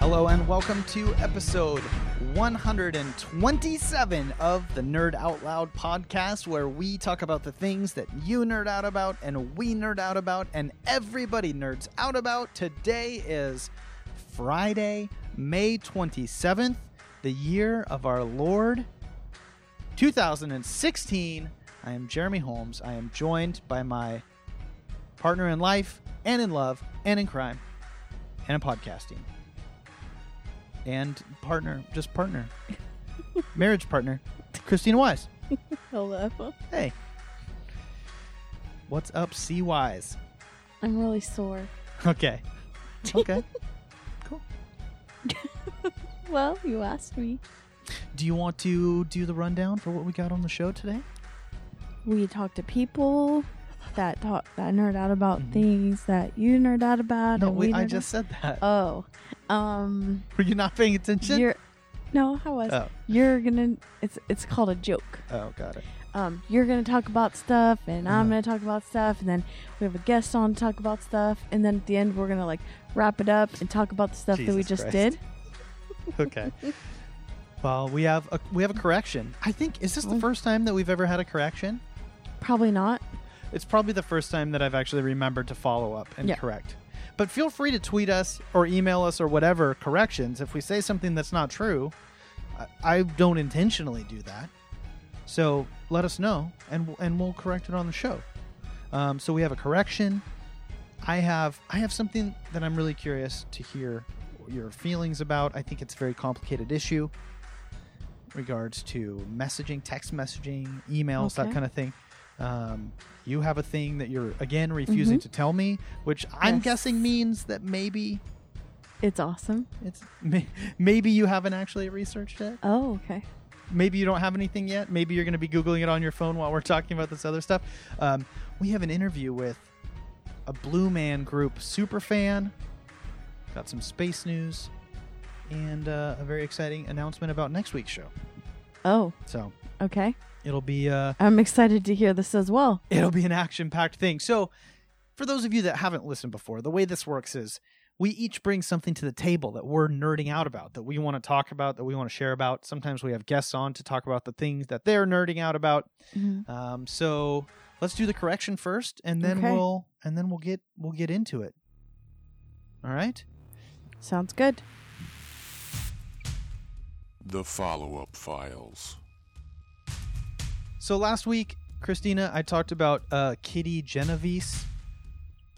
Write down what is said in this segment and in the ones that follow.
Hello and welcome to episode 127 of the Nerd Out Loud podcast, where we talk about the things that you nerd out about and we nerd out about and everybody nerds out about. Today is Friday, May 27th, the year of our Lord 2016. I am Jeremy Holmes. I am joined by my partner in life and in love and in crime and in podcasting and partner, just partner, marriage partner, Christina Wise. Hello. Hey, what's up, C Wise? I'm really sore. Okay, okay. Cool. well, you asked me. Do you want to do the rundown for what we got on the show today? We talk to people that talk that nerd out about Mhm. things that you nerd out about. No, wait, I just said that. Oh, um, Were you not paying attention? you're. No, I was. Oh, You're gonna. It's it's called a joke. oh, got it. Um, you're gonna talk about stuff, and I'm Uh-huh. gonna talk about stuff, and then we have a guest on to talk about stuff, and then at the end we're gonna like wrap it up and talk about the stuff that we just Christ. did. Okay. well, we have a we have a correction. I think is this the Oh. first time that we've ever had a correction? Probably not. It's probably the first time that I've actually remembered to follow up and Yeah. correct. But feel free to tweet us or email us or whatever corrections. If we say something that's not true, I, I don't intentionally do that. So let us know and and we'll correct it on the show. Um, so we have a correction. I have I have something that I'm really curious to hear your feelings about. I think it's a very complicated issue. Regards to messaging, text messaging, emails, that kind of thing. Um, you have a thing that you're again refusing Mhm. to tell me, which I'm Yes. guessing means that maybe It's awesome. it's may, maybe you haven't actually researched it. Oh, okay. Maybe you don't have anything yet. Maybe you're going to be googling it on your phone while we're talking about this other stuff. Um, we have an interview with a Blue Man Group super fan. Got some space news and uh, a very exciting announcement about next week's show. Oh, So okay. it'll be uh, I'm excited to hear this as well. it'll be an action-packed thing. So, for those of you that haven't listened before, the way this works is we each bring something to the table that we're nerding out about, that we want to talk about, that we want to share about. Sometimes we have guests on to talk about the things that they're nerding out about. Mhm. Um, so let's do the correction first, and then Okay. we'll and then we'll get we'll get into it. All right. Sounds good. The follow up files. So last week, Christina, I talked about uh, Kitty Genovese,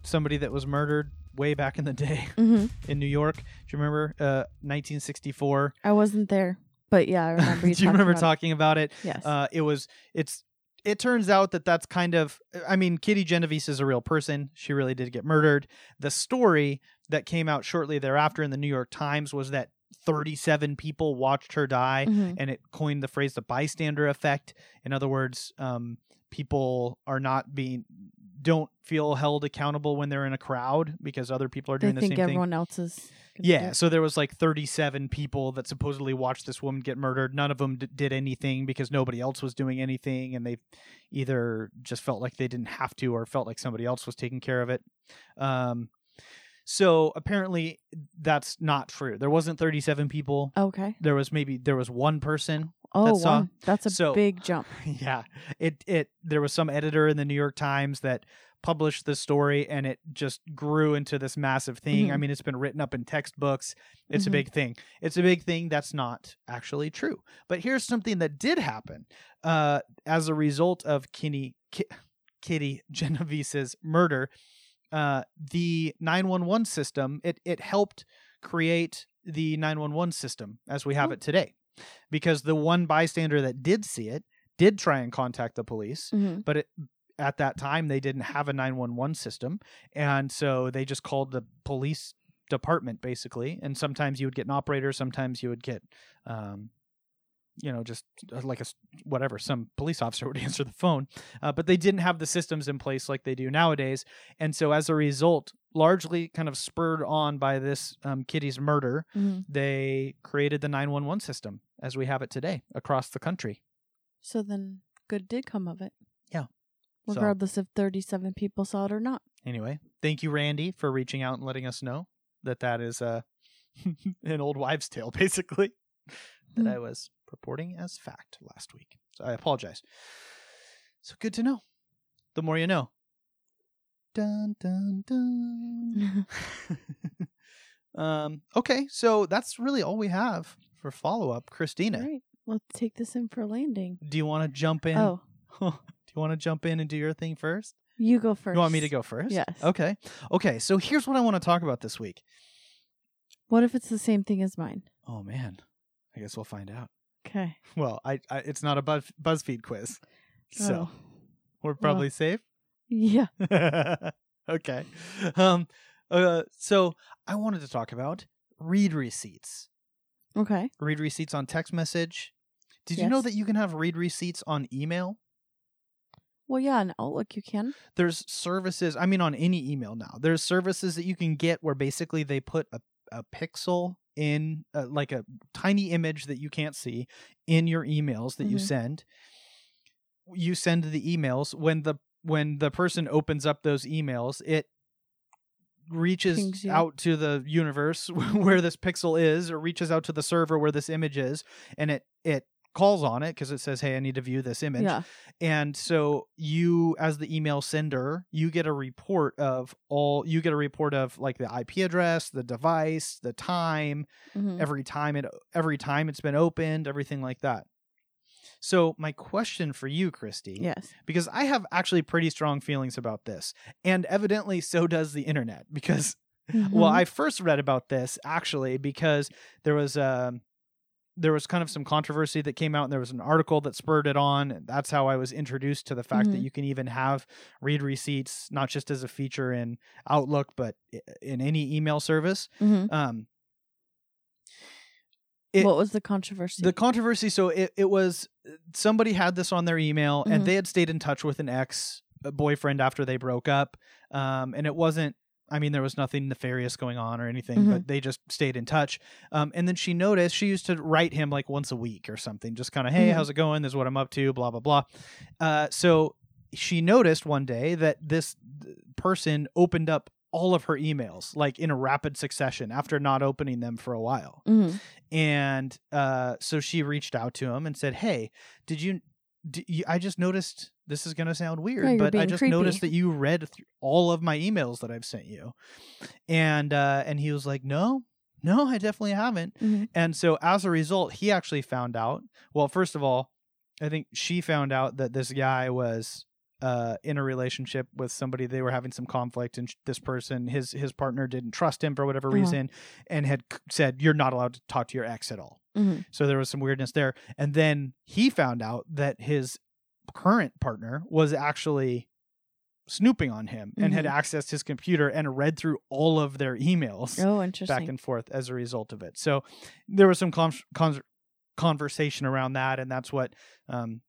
somebody that was murdered way back in the day hmm in New York. Do you remember uh, 1964? I wasn't there, but yeah, I remember you. Do you remember about talking about it? It. Yes. Uh, it was it's it turns out that that's kind of I mean Kitty Genovese is a real person. She really did get murdered. The story that came out shortly thereafter in the New York Times was that 37 people watched her die Mhm. and it coined the phrase the bystander effect. In other words, um, people are not being don't feel held accountable when they're in a crowd because other people are They doing the think same thing. everyone else is. Yeah, so there was like 37 people that supposedly watched this woman get murdered. None of them d- did anything because nobody else was doing anything, and they either just felt like they didn't have to or felt like somebody else was taking care of it. Um, so apparently that's not true. There wasn't 37 people. Okay. There was maybe there was one person. Oh, That's, uh, wow. That's a so- big jump. yeah, it it there was some editor in the New York Times that published this story and it just grew into this massive thing. I Mhm. mean, it's been written up in textbooks. It's a Mhm. big thing. It's a big thing that's not actually true. But here's something that did happen uh, as a result of Kitty, Ki- Kitty Genovese's murder. Uh, the 911 system it it helped create the 911 system as we have Oh. it today. Because the one bystander that did see it did try and contact the police hmm but it, at that time they didn't have a 911 system. And so they just called the police department basically. And sometimes you would get an operator sometimes you would get um, you know just uh, like a s- whatever some police officer would answer the phone uh, but they didn't have the systems in place like they do nowadays and so as a result largely kind of spurred on by this um, kitty's murder hmm they created the 911 system as we have it today across the country So then, good did come of it. Yeah. So- Regardless if 37 people saw it or not. anyway thank you randy for reaching out and letting us know that that is uh an old wives' tale, basically, that Hmm. I was purporting as fact last week. So I apologize. So good to know. The more you know. Dun dun dun. um. Okay, so that's really all we have for follow up, Christina. All right. Let's take this in for landing. Do you want to jump in? Oh, do you want to jump in and do your thing first? you go first. You want me to go first? Yes. Okay. Okay. So here's what I want to talk about this week. What if it's the same thing as mine? Oh man, I guess we'll find out. Okay. Well, I, I it's not a Buzz, BuzzFeed quiz, so Oh. we're probably safe. Yeah. okay. Um. Uh. So I wanted to talk about read receipts. Okay. Read receipts on text message. Did you know that you can have read receipts on email? Well, yeah, in Outlook you can. there's services i mean on any email now there's services that you can get where basically they put a, a pixel in uh, like a tiny image that you can't see in your emails that you Mhm. send you send the emails when the when the person opens up those emails it reaches out to the universe where this pixel is or reaches out to the server where this image is and it it calls on it because it says hey i need to view this image Yeah. and so you as the email sender you get a report of all you get a report of like the ip address the device the time Mhm. every time it every time it's been opened everything like that so my question for you christy Yes. because i have actually pretty strong feelings about this and evidently so does the internet because well Mhm. i first read about this actually because there was um there was kind of some controversy that came out and there was an article that spurred it on that's how i was introduced to the fact that Mhm. you can even have read receipts not just as a feature in outlook but in any email service Mhm. um it- what was the controversy? the controversy so it, it was somebody had this on their email and Mhm. they had stayed in touch with an ex boyfriend after they broke up um, and it wasn't i mean there was nothing nefarious going on or anything Mhm. but they just stayed in touch um, and then she noticed she used to write him like once a week or something just kind of hey Mhm. how's it going this is what i'm up to blah blah blah uh, so she noticed one day that this person opened up all of her emails like in a rapid succession after not opening them for a while Mhm. and uh, so she reached out to him and said, "Hey, did you? You I just noticed. This is going to sound weird, you're but I just creepy." noticed that you read all of my emails that I've sent you." And uh, and he was like, "No, no, I definitely haven't." Mhm. And so as a result, he actually found out. Well, first of all, I think she found out that this guy was uh, in a relationship with somebody. They were having some conflict, and sh- this person, his his partner, didn't trust him for whatever Uh-huh. reason, and had c- said, "You're not allowed to talk to your ex at all." Mhm. So there was some weirdness there. And then he found out that his current partner was actually snooping on him and had Mhm. accessed his computer and read through all of their emails Oh, interesting. back and forth as a result of it. So there was some con- con- conversation around that, and that's what um,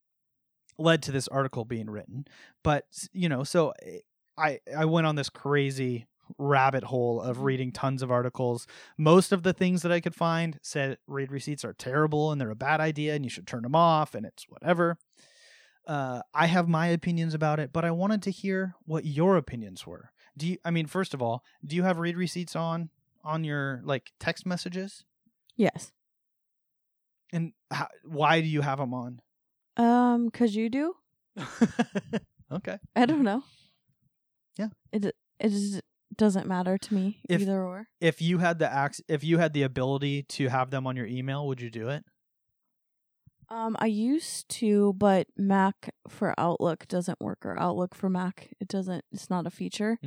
led to this article being written. But you know, so eh, I I went on this crazy rabbit hole of Mhm. reading tons of articles. Most of the things that I could find said read receipts are terrible and they're a bad idea and you should turn them off and it's whatever. Uh, I have my opinions about it, but I wanted to hear what your opinions were. Do you? I mean, first of all, do you have read receipts on on your like text messages? yes. And how, why do you have them on? Um, cause you do. okay. I don't know. Yeah. It it is, doesn't matter to me If- either or. If you had the ac- if you had the ability to have them on your email, would you do it? Um, I used to, but Mac for Outlook doesn't work, or Outlook for Mac it doesn't. It's not a feature.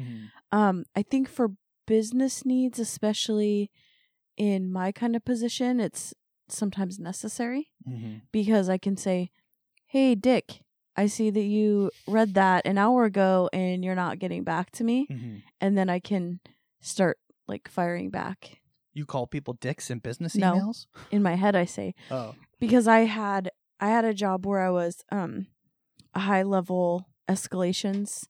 Um, I think for business needs, especially in my kind of position, it's sometimes necessary Mm-hmm. because I can say, "Hey, Dick, I see that you read that an hour ago and you're not getting back to me," Mm-hmm. and then I can start like firing back. You call people dicks in business No. emails? In my head, I say, Oh. because I had I had a job where I was um a high level escalations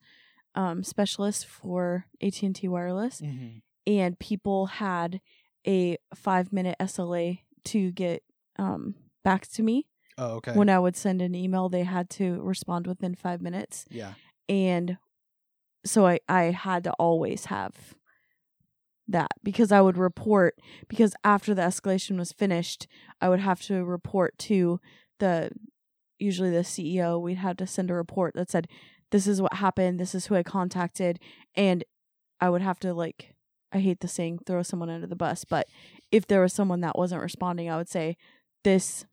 um specialist for AT&T Wireless Mm-hmm. and people had a 5 minute SLA to get um back to me Oh, okay. when I would send an email they had to respond within 5 minutes yeah. and so I I had to always have that because I would report because after the escalation was finished, I would have to report to the usually the CEO. We'd have to send a report that said this is what happened, this is who I contacted, and I would have to like I hate the saying throw someone under the bus, but if there was someone that wasn't responding, I would say this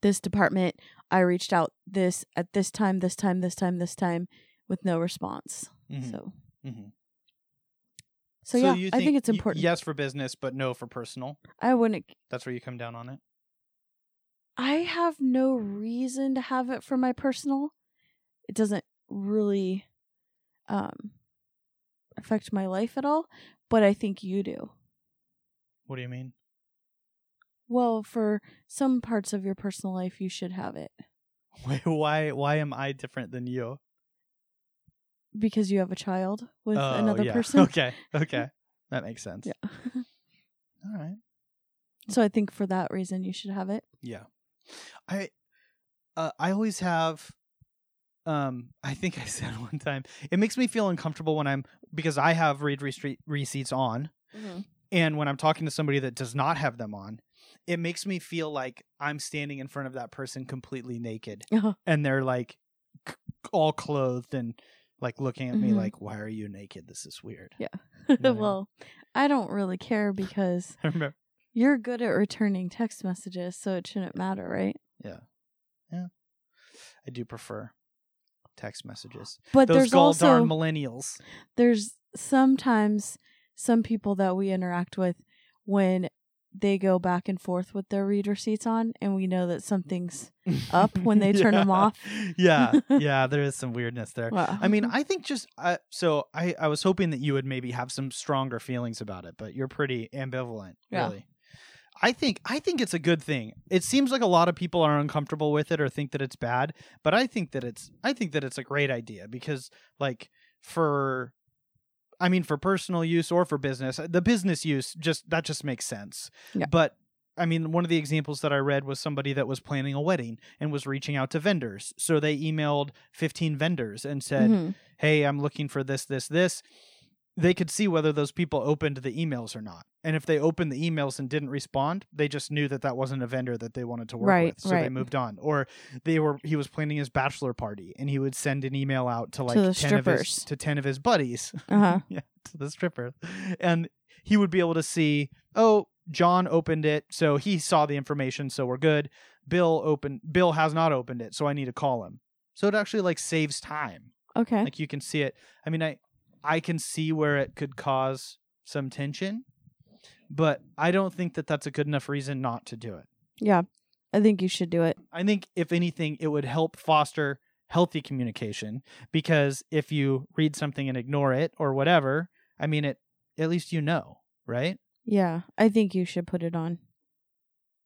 this department I reached out this at this time, this time, this time, this time with no response. Mhm. So Mhm. so, yeah, you I think it's y- important. yes for business, but no for personal. I wouldn't That's where you come down on it. I have no reason to have it for my personal. It doesn't really um affect my life at all, but I think you do. What do you mean? Well, for some parts of your personal life you should have it Wait, why? Why am I different than you? because you have a child with Oh, another yeah. person. Okay. Okay. That makes sense. Yeah. All right. so I think for that reason you should have it. Yeah. I uh, I always have um I think I said one time it makes me feel uncomfortable when I'm because I have read receipts on and when I'm talking to somebody that does not have them on it makes me feel like I'm standing in front of that person completely naked Uh-huh. and they're like c- all clothed and like looking at me Mhm. like why are you naked this is weird Yeah. Well, I don't really care because you're good at returning text messages, so it shouldn't matter, right? yeah yeah I do prefer text messages But those there's also darn millennials there's sometimes some people that we interact with when they go back and forth with their read receipts on and we know that something's up when they turn Yeah. off. yeah, yeah, there is some weirdness there. well, I mean, I think just uh, so I I was hoping that you would maybe have some stronger feelings about it, but you're pretty ambivalent, Yeah. really. I think I think it's a good thing. It seems like a lot of people are uncomfortable with it or think that it's bad, but I think that it's I think that it's a great idea because like for I mean for personal use or for business, the business use just that just makes sense. Yeah. But I mean, one of the examples that I read was somebody that was planning a wedding and was reaching out to vendors. So they emailed 15 vendors and said, Mhm. hey, I'm looking for this, this, this. They could see whether those people opened the emails or not. And if they opened the emails and didn't respond, they just knew that that wasn't a vendor that they wanted to work Right, with. So they moved on. Or they were he was planning his bachelor party and he would send an email out to like the 10 of his to 10 of his buddies. Uh-huh. yeah, to the stripper. And he would be able to see, oh, John opened it, so he saw the information, so we're good. Bill opened Bill has not opened it, so I need to call him. So it actually like saves time Okay. like you can see it i mean i i can see where it could cause some tension but i don't think that that's a good enough reason not to do it yeah. I think you should do it. i think if anything it would help foster healthy communication because if you read something and ignore it or whatever i mean it at least you know right Yeah. I think you should put it on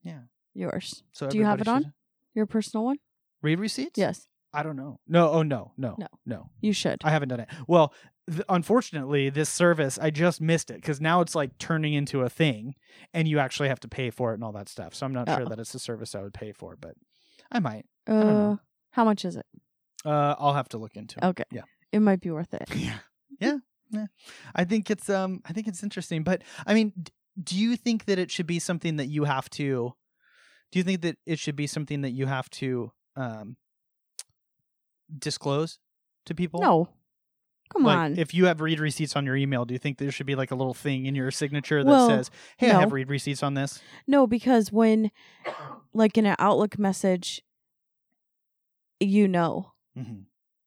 yeah yours. so Do you have it should- Your personal one? read receipts Yes. i don't know no oh no no No. no You should. I haven't done it. Well, th- unfortunately, this service I just missed it because now it's like turning into a thing, and you actually have to pay for it and all that stuff. So I'm not sure Oh. that it's a service I would pay for, but I might. uh know. how much is it? Uh, I'll have to look into it. Okay. Yeah. It might be worth it. Yeah, yeah, yeah. I think it's um, I think it's interesting, but I mean, d- do you think that it should be something that you have to? Do you think that it should be something that you have to um disclose to people? No. Come like on. if you have read receipts on your email, do you think there should be like a little thing in your signature that Well, says, "Hey, I have read receipts on this"? No, because when, like in an Outlook message, you know, hmm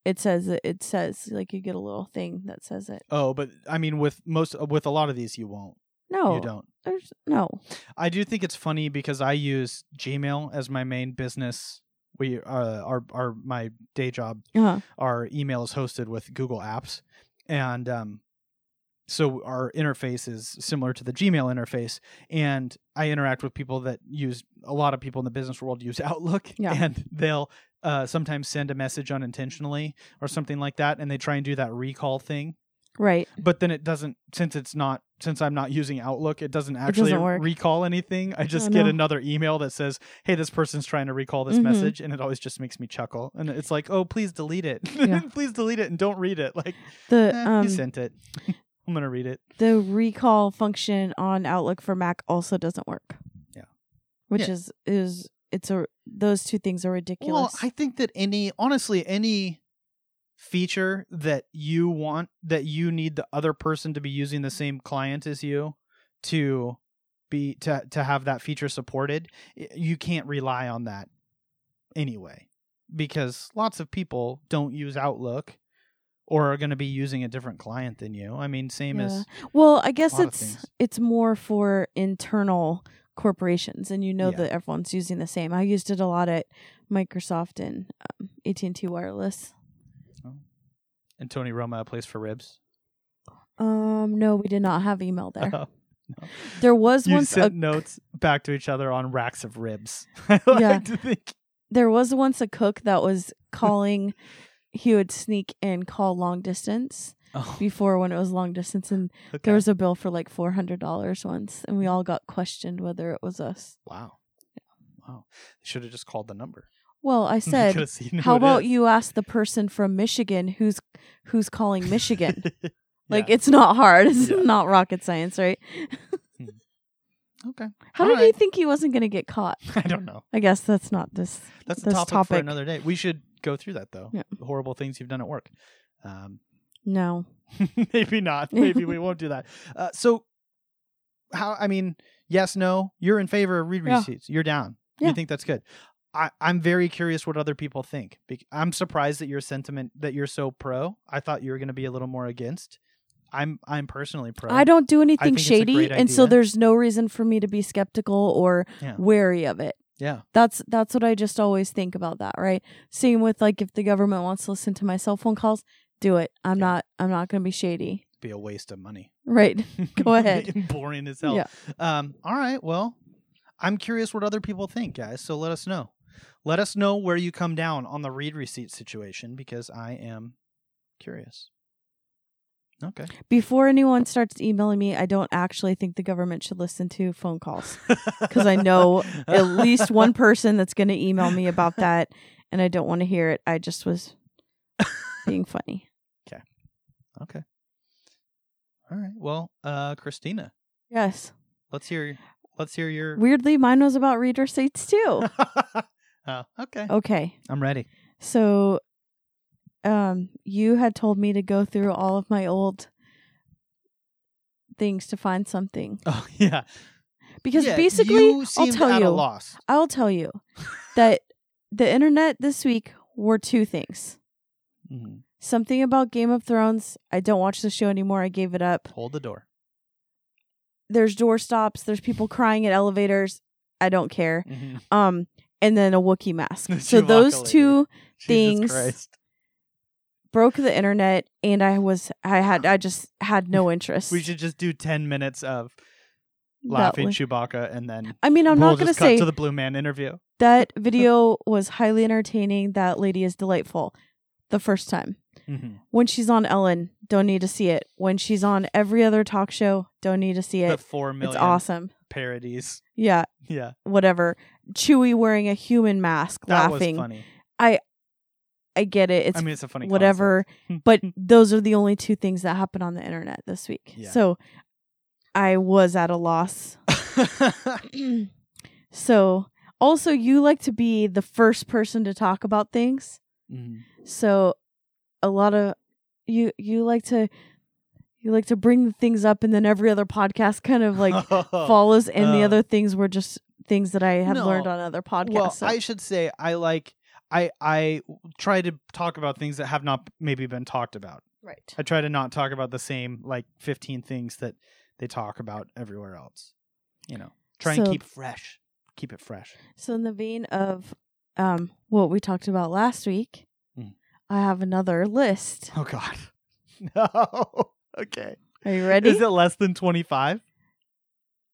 it says it. It says like you get a little thing that says it. Oh, but I mean, with most with a lot of these, you won't. No, You don't. There's no. I do think it's funny because I use Gmail as my main business. We uh, our our my day job, Uh-huh. our email is hosted with Google Apps, and um, so our interface is similar to the Gmail interface. And I interact with people that use a lot of people in the business world use Outlook, Yeah. and they'll uh, sometimes send a message unintentionally or something like that, and they try and do that recall thing. Right. But then it doesn't, since it's not, since I'm not using Outlook, it doesn't actually doesn't recall anything. I just get no. another email that says, "Hey, this person's trying to recall this Mhm. message," and it always just makes me chuckle. And it's like, "Oh, please delete it. Yeah. please delete it and don't read it." Like, The eh, um you sent it. I'm gonna read it. the recall function on Outlook for Mac also doesn't work. Yeah. Which Yeah. is is it's a those two things are ridiculous. Well, I think that any honestly any feature that you want that you need the other person to be using the same client as you to be to to have that feature supported, you can't rely on that anyway because lots of people don't use Outlook or are going to be using a different client than you. I mean, same Yeah. as Well, I guess it's it's more for internal corporations, and you know Yeah. that everyone's using the same. I used it a lot at Microsoft and um, AT and T Wireless. And Tony Roma a place for ribs. Um, no, we did not have email there. Oh, no. There was You once a sent notes back to each other on racks of ribs. I like Yeah. to think there was once a cook that was calling. he would sneak and call long distance Oh, before when it was long distance, and okay. there was a bill for like four hundred dollars once, and we all got questioned whether it was us. wow, Yeah. wow. They should have just called the number. Well, I said, coulda seen who How about is. you ask the person from Michigan who's who's calling Michigan? Like Yeah. it's not hard. It's Yeah. not rocket science, right? okay. How All did he think he wasn't going to get caught? I don't know. I guess that's not this. That's a This topic, for another day. We should go through that though. Yeah. The horrible things you've done at work. Um, No. maybe not. Maybe we won't do that. Uh, so, how? I mean, yes, no. You're in favor of read receipts. You're down. You think that's good. I, I'm very curious what other people think. I'm surprised that your sentiment that you're so pro. I thought you were going to be a little more against. I'm I'm personally pro. I don't do anything think it's a shady, and so there's no reason for me to be skeptical or Yeah. wary of it. Yeah. That's that's what I just always think about that, right? Same with like if the government wants to listen to my cell phone calls, do it. I'm Yeah. not I'm not going to be shady. Be a waste of money. Right. Go ahead. Boring as hell. Yeah. Um. All right. Well, I'm curious what other people think, guys. So let us know. Let us know where you come down on the read receipt situation because I am curious. Okay. Before anyone starts emailing me, I don't actually think the government should listen to phone calls because I know at least one person that's going to email me about that, and I don't want to hear it. I just was being funny. Okay. Okay. All right. Well, uh, Christina, Yes. let's hear. Let's hear your. Weirdly, mine was about read receipts too. oh, okay. Okay. I'm ready. So, um, you had told me to go through all of my old things to find something Oh yeah. because Yeah, basically, I'll tell you. I'll tell you that the internet this week were two things. Mhm. Something about Game of Thrones. I don't watch the show anymore. I gave it up. Hold the door. There's door stops. There's people crying at elevators. I don't care. Mhm. Um, and then a Wookiee mask. The so Chewbacca those lady. two Jesus Things. Christ. broke the internet, and I was I had I just had no interest. We should just do ten minutes of laughing was- Chewbacca, and then I mean, I'm we'll not gonna say to the Blue Man interview. that video was highly entertaining. That lady is delightful. The first time Mhm. when she's on Ellen, don't need to see it. When she's on every other talk show, don't need to see The it. four million It's awesome. parodies. Yeah, Yeah, whatever. Chewie wearing a human mask, that laughing. was funny. I get it. It's I mean, it's a funny whatever. but those are the only two things that happened on the internet this week. Yeah. So I was at a loss. so also you like to be the first person to talk about things. Mhm. So a lot of you you like to you like to bring the things up and then every other podcast kind of like follows and the uh, other things were just things that I have learned on other podcasts. Well, so- I should say I like I I try to talk about things that have not maybe been talked about. right. I try to not talk about the same like 15 things that they talk about everywhere else. You know, try and keep fresh. Keep it fresh. So in the vein of um what we talked about last week, Mm. I have another list. Oh God. No. Okay. Are you ready? Is it less than 25?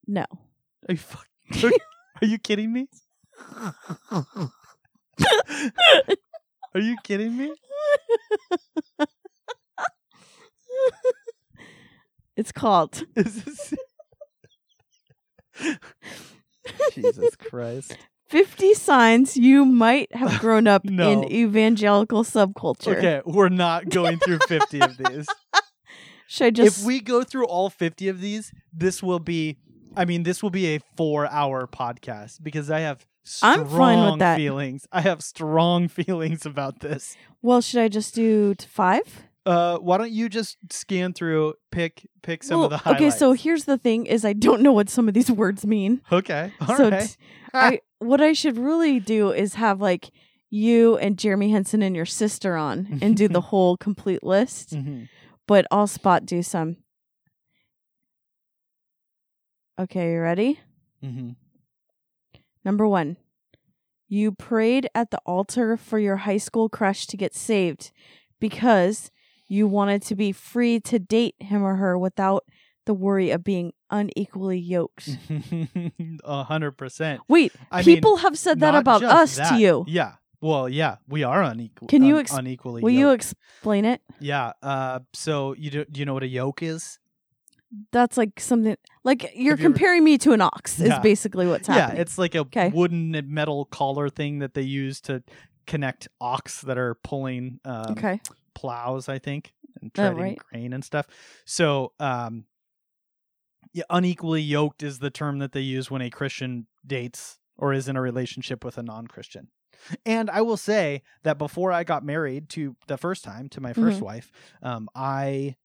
no. Are you fuck- Are you kidding me? Are you kidding me? it's called Is this Jesus Christ. 50 signs you might have grown up No. in evangelical subculture. Okay, we're not going through 50 of these. Should I just if we go through all 50 of these, this will be I mean, this will be a 4-hour podcast because I have strong I'm fine with that. feelings. I have strong feelings about this. Well, should I just do t- five? Uh why don't you just scan through pick pick some of the Well, highlights. okay, so here's the thing: is I don't know what some of these words mean. Okay. all so right. t- I what I should really do is have like you and Jeremy Henson and your sister on and do the whole complete list. Mhm. But I'll spot do some. Okay, you ready? Mhm. Number one, you prayed at the altar for your high school crush to get saved because you wanted to be free to date him or her without the worry of being unequally yoked. A hundred percent. Wait, I mean, people have said that about us that. to you. Yeah. Well, yeah, we are unequal. Can you un- ex- unequally? Will you explain it? yeah. Uh. So you do? Do you know what a yoke is? That's like something like you're Have you ever- comparing me to an ox. Is basically what's happening. Yeah, it's like a 'Kay. wooden metal collar thing that they use to connect ox that are pulling um, okay. plows, I think, and Oh, treading right. grain and stuff. So, um, yeah, unequally yoked is the term that they use when a Christian dates or is in a relationship with a non-Christian. And I will say that before I got married to the first time to my 1st Mhm. wife, um, I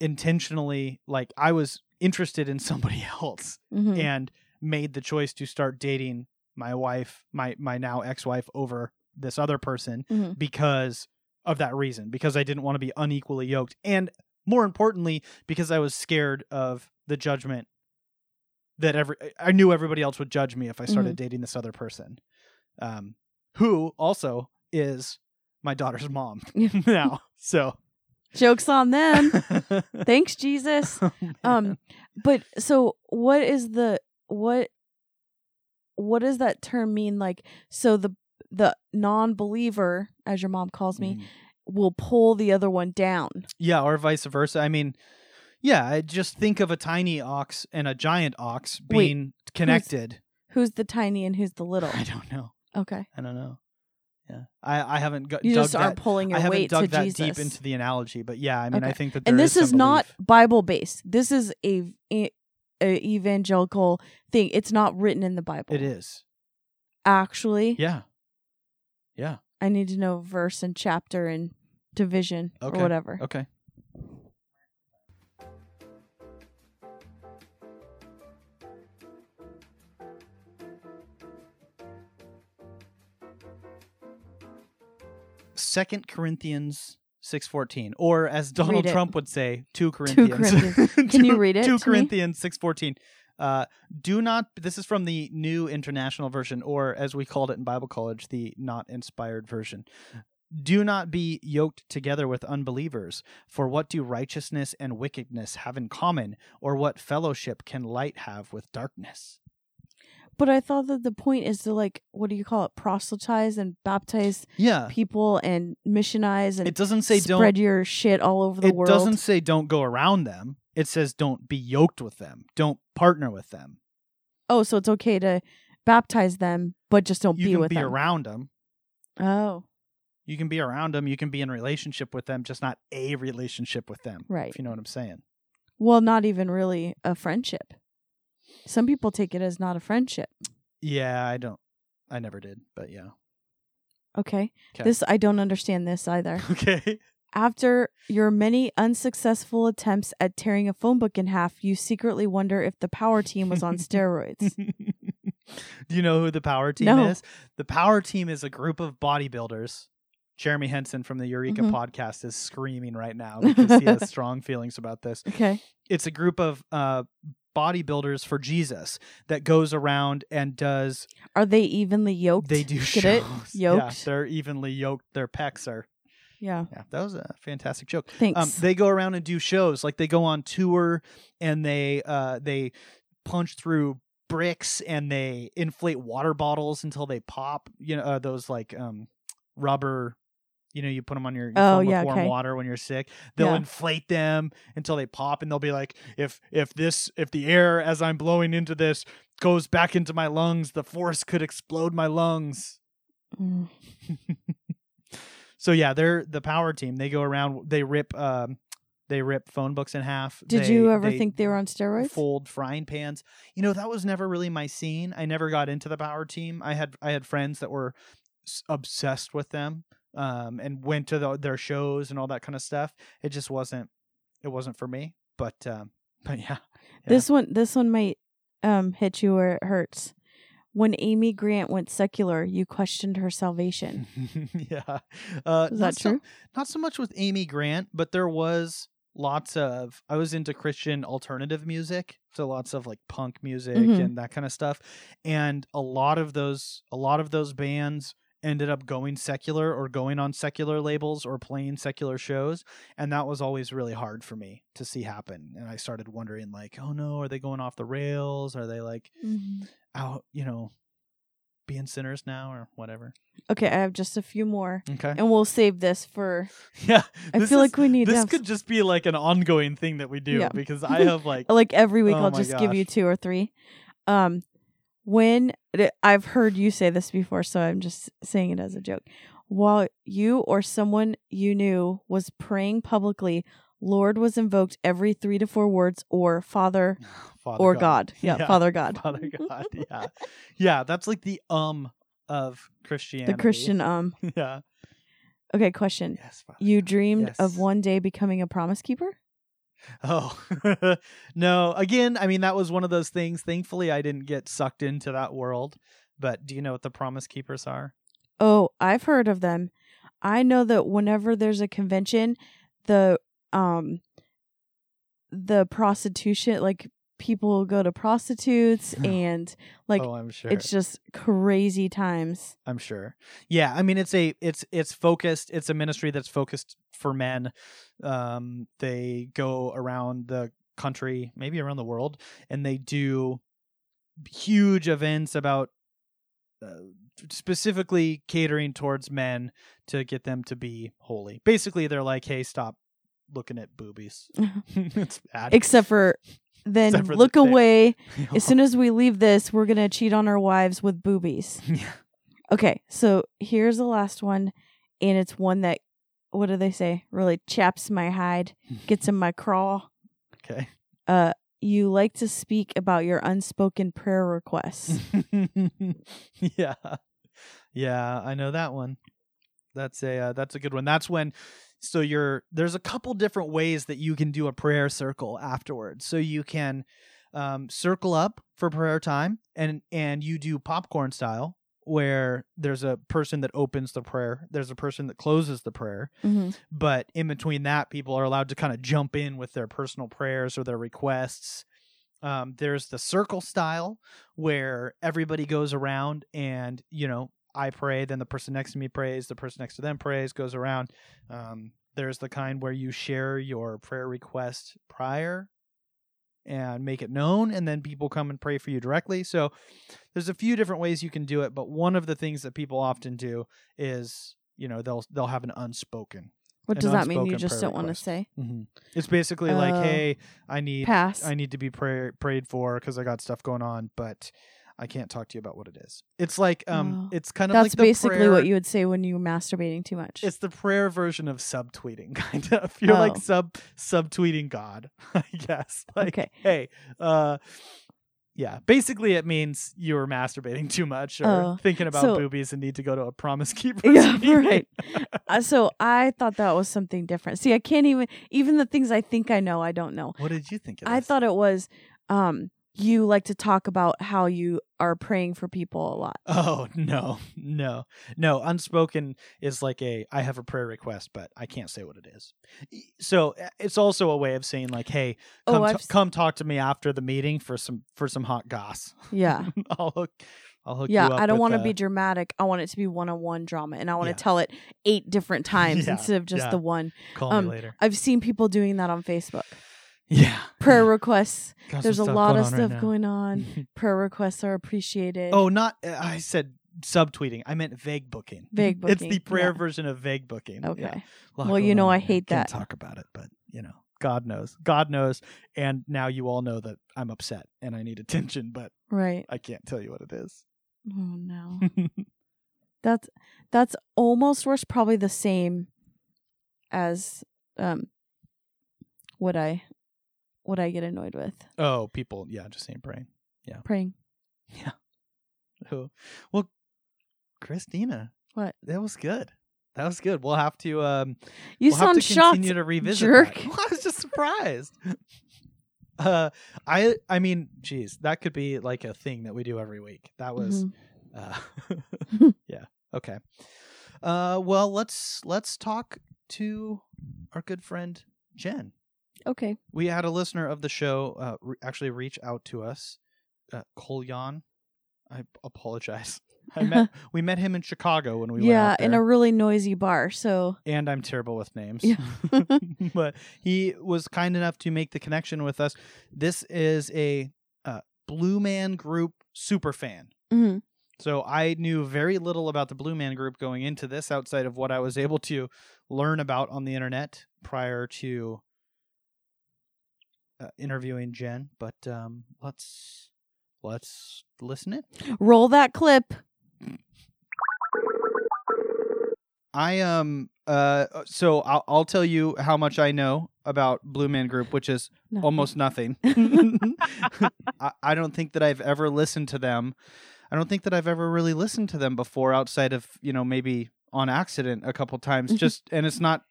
intentionally like I was interested in somebody else Mhm. and made the choice to start dating my wife, my my now ex-wife over this other person Mhm. because of that reason because I didn't want to be unequally yoked and more importantly because I was scared of the judgment that every I knew everybody else would judge me if I started dating this other person um who also is my daughter's mom now so Jokes on them. Thanks, Jesus. Um, but so what is the what what does that term mean? Like, so the the non-believer, as your mom calls me, Mm. will pull the other one down. Yeah, or vice versa. I mean, yeah, I just think of a tiny ox and a giant ox Wait, being connected. Who's the tiny and who's the little? I don't know. Okay, I don't know. Yeah, I I haven't got you dug just aren't pulling your I haven't weight dug to that Jesus. deep into the analogy, but yeah, I mean, I think that there and this some is not. Bible based. This is a, a, a evangelical thing. It's not written in the Bible. It is. actually. Yeah. Yeah. I need to know verse and chapter and division Okay. or whatever. Okay. Second Corinthians six fourteen, or as Donald. Trump would say, two Corinthians. Corinthians. Can you read it Two? Corinthians six fourteen. Uh, do not. This is from the New International Version, or as we called it in Bible college, the not inspired version. Do not be yoked together with unbelievers. For what do righteousness and wickedness have in common, or what fellowship can light have with darkness? But I thought that the point is to like what do you call it? Proselytize and baptize Yeah, people and missionize and it doesn't say spread don't. your shit all over the It world. It doesn't say don't go around them. It says don't be yoked with them. Don't partner with them. Oh, so it's okay to baptize them, but just don't You be can with be them. around them. Oh, You can be around them. You can be in relationship with them, just not a relationship with them. Right. If you know what I'm saying. well, not even really a friendship. Some people take it as not a friendship. Yeah, I don't. I never did, but yeah. Okay. 'Kay. This I don't understand this either. Okay. After your many unsuccessful attempts at tearing a phone book in half, you secretly wonder if the power team was on steroids. Do you know who the power team No. is? The power team is a group of bodybuilders. Jeremy Henson from the Eureka Mhm. podcast is screaming right now because he has strong feelings about this. Okay. It's a group of uh, bodybuilders for Jesus that goes around and does. Are they evenly yoked? They do Get shows. it? Yeah, Yoked? they're evenly yoked. Their pecs are. Yeah. Yeah, that was a fantastic joke. Thanks. Um, they go around and do shows like they go on tour and they uh, they punch through bricks and they inflate water bottles until they pop. You know uh, those like um, rubber. You know, you put them on your, you Oh, fill 'em with yeah, warm okay. water when you're sick. They'll Yeah. inflate them until they pop, and they'll be like, "If if this if the air as I'm blowing into this goes back into my lungs, the force could explode my lungs." Mm. So yeah, they're the power team. They go around. They rip um, They rip phone books in half. Did They- you ever they think they were on steroids? Fold frying pans. You know that was never really my scene. I never got into the power team. I had I had friends that were obsessed with them um, and went to the, their shows and all that kind of stuff. It just wasn't it wasn't for me. But um, but yeah, This one, this one might um hit you where it hurts. When Amy Grant went secular, you questioned her salvation. yeah. Uh, Is not that so- true? not so much with Amy Grant, but there was lots of I was into Christian alternative music, so lots of like punk music Mhm. and that kind of stuff. And a lot of those a lot of those bands ended up going secular or going on secular labels or playing secular shows and that was always really hard for me to see happen and i started wondering like oh no are they going off the rails are they like Mhm. out you know being sinners now or whatever Okay, I have just a few more, okay and we'll save this for. yeah I feel is- like we need this could just be like an ongoing thing that we do Yeah. because I have like like every week Oh I'll just give you two or three. Um when I've heard you say this before so I'm just saying it as a joke. While you or someone you knew was praying publicly, Lord was invoked every 3 to 4 words or Father Father or God. Yeah, Yeah, Father God. Father God. Yeah, yeah. That's like the um of Christianity. The Christian um. Yeah. Okay, question. Yes. Father You God. dreamed of one day becoming a promise keeper? Oh no! Again, I mean that was one of those things. Thankfully, I didn't get sucked into that world. But do you know what the Promise Keepers are? Oh, I've heard of them. I know that whenever there's a convention, the um the prostitution like people go to prostitutes and like oh, I'm sure. it's just crazy times. I'm sure. Yeah, I mean it's a it's it's focused. It's a ministry that's focused for men. Um, they go around the country, maybe around the world, and they do huge events about uh, specifically catering towards men to get them to be holy. Basically, they're like, "Hey, stop looking at boobies. it's bad." Except for then Except for the look away. As soon as we leave this, we're going to cheat on our wives with boobies. yeah. Okay, so here's the last one and it's one that what do they say? Really chaps my hide, gets in my craw. Okay. Uh you like to speak about your unspoken prayer requests. yeah, yeah, I know that one. That's a uh, that's a good one. That's when so you're there's a couple different ways that you can do a prayer circle afterwards. So you can um, circle up for prayer time, and and you do popcorn style, where there's a person that opens the prayer, there's a person that closes the prayer, hmm but in between that people are allowed to kind of jump in with their personal prayers or their requests um, there's the circle style where everybody goes around and you know i pray then the person next to me prays the person next to them prays goes around um, there's the kind where you share your prayer request prior and make it known and then people come and pray for you directly so there's a few different ways you can do it but one of the things that people often do is you know they'll they'll have an unspoken What does that mean? You just don't want to say? Mm-hmm. It's basically like, Oh. hey, I need Pass. I need to be pray- prayed for because I got stuff going on, but I can't talk to you about what it is. It's like um, Oh. it's kind of That's like the basically prayer- what you would say when you were masturbating too much. It's the prayer version of subtweeting, kind of. You're like Oh. sub subtweeting God, I guess. Like, Okay. hey, uh, yeah. Basically, it means you were masturbating too much or Oh, thinking about so- boobies and need to go to a promise keeper. Yeah, right. Uh, so I thought that was something different. See, I can't even even the things I think I know, I don't know. What did you think? It I is? thought it was um you like to talk about how you are praying for people a lot. Oh no, no, no! Unspoken is like a I have a prayer request, but I can't say what it is. So uh, it's also a way of saying like, hey, Oh, come, I've t- come talk to me after the meeting for some for some hot goss. Yeah. I'll hook, I'll hook. Yeah, you up I don't want to be dramatic. I want it to be one-on-one drama and I want to Yeah. tell it eight different times Yeah, instead of just yeah. the one. Call um, me later. I've seen people doing that on Facebook. Yeah, Prayer requests. Got There's a lot of on right stuff going on. Prayer requests are appreciated. oh, not uh, I said subtweeting. I meant vague booking. Vague booking. It's the prayer yeah. version of vague booking. okay. Yeah. Well, you know I hate Can't that. talk about it, but you know, God knows. God knows, and now you all know that I'm upset and I need attention, but Right. I can't tell you what it is. Oh no. That's that's almost worse, probably the same as um Would I? Would I get annoyed with Oh, people, yeah, just saying praying. Yeah. Praying? Yeah. Oh, well, Christina, What? that was good. That was good. We'll have to um You we'll have sound to shocked. continue to revisit jerk. that. I was just surprised. uh I I mean, geez, that could be like a thing that we do every week. That was Mhm. uh yeah. Okay. Uh well, let's let's talk to our good friend Jen. Okay. We had a listener of the show uh re- actually reach out to us. Uh Kolyan. I apologize. I met we met him in Chicago when we were. yeah, in a really noisy bar. So and I'm terrible with names. Yeah. but he was kind enough to make the connection with us. This is a uh, Blue Man Group super fan. mhm. So I knew very little about the Blue Man Group going into this outside of what I was able to learn about on the internet prior to uh, interviewing Jen. But um, let's let's listen in. roll that clip. I um uh so I'll I'll tell you how much I know about Blue Man Group, which is No. almost nothing. I, I don't think that I've ever listened to them. I don't think that I've ever really listened to them before outside of, you know, maybe on accident a couple times. Just and it's not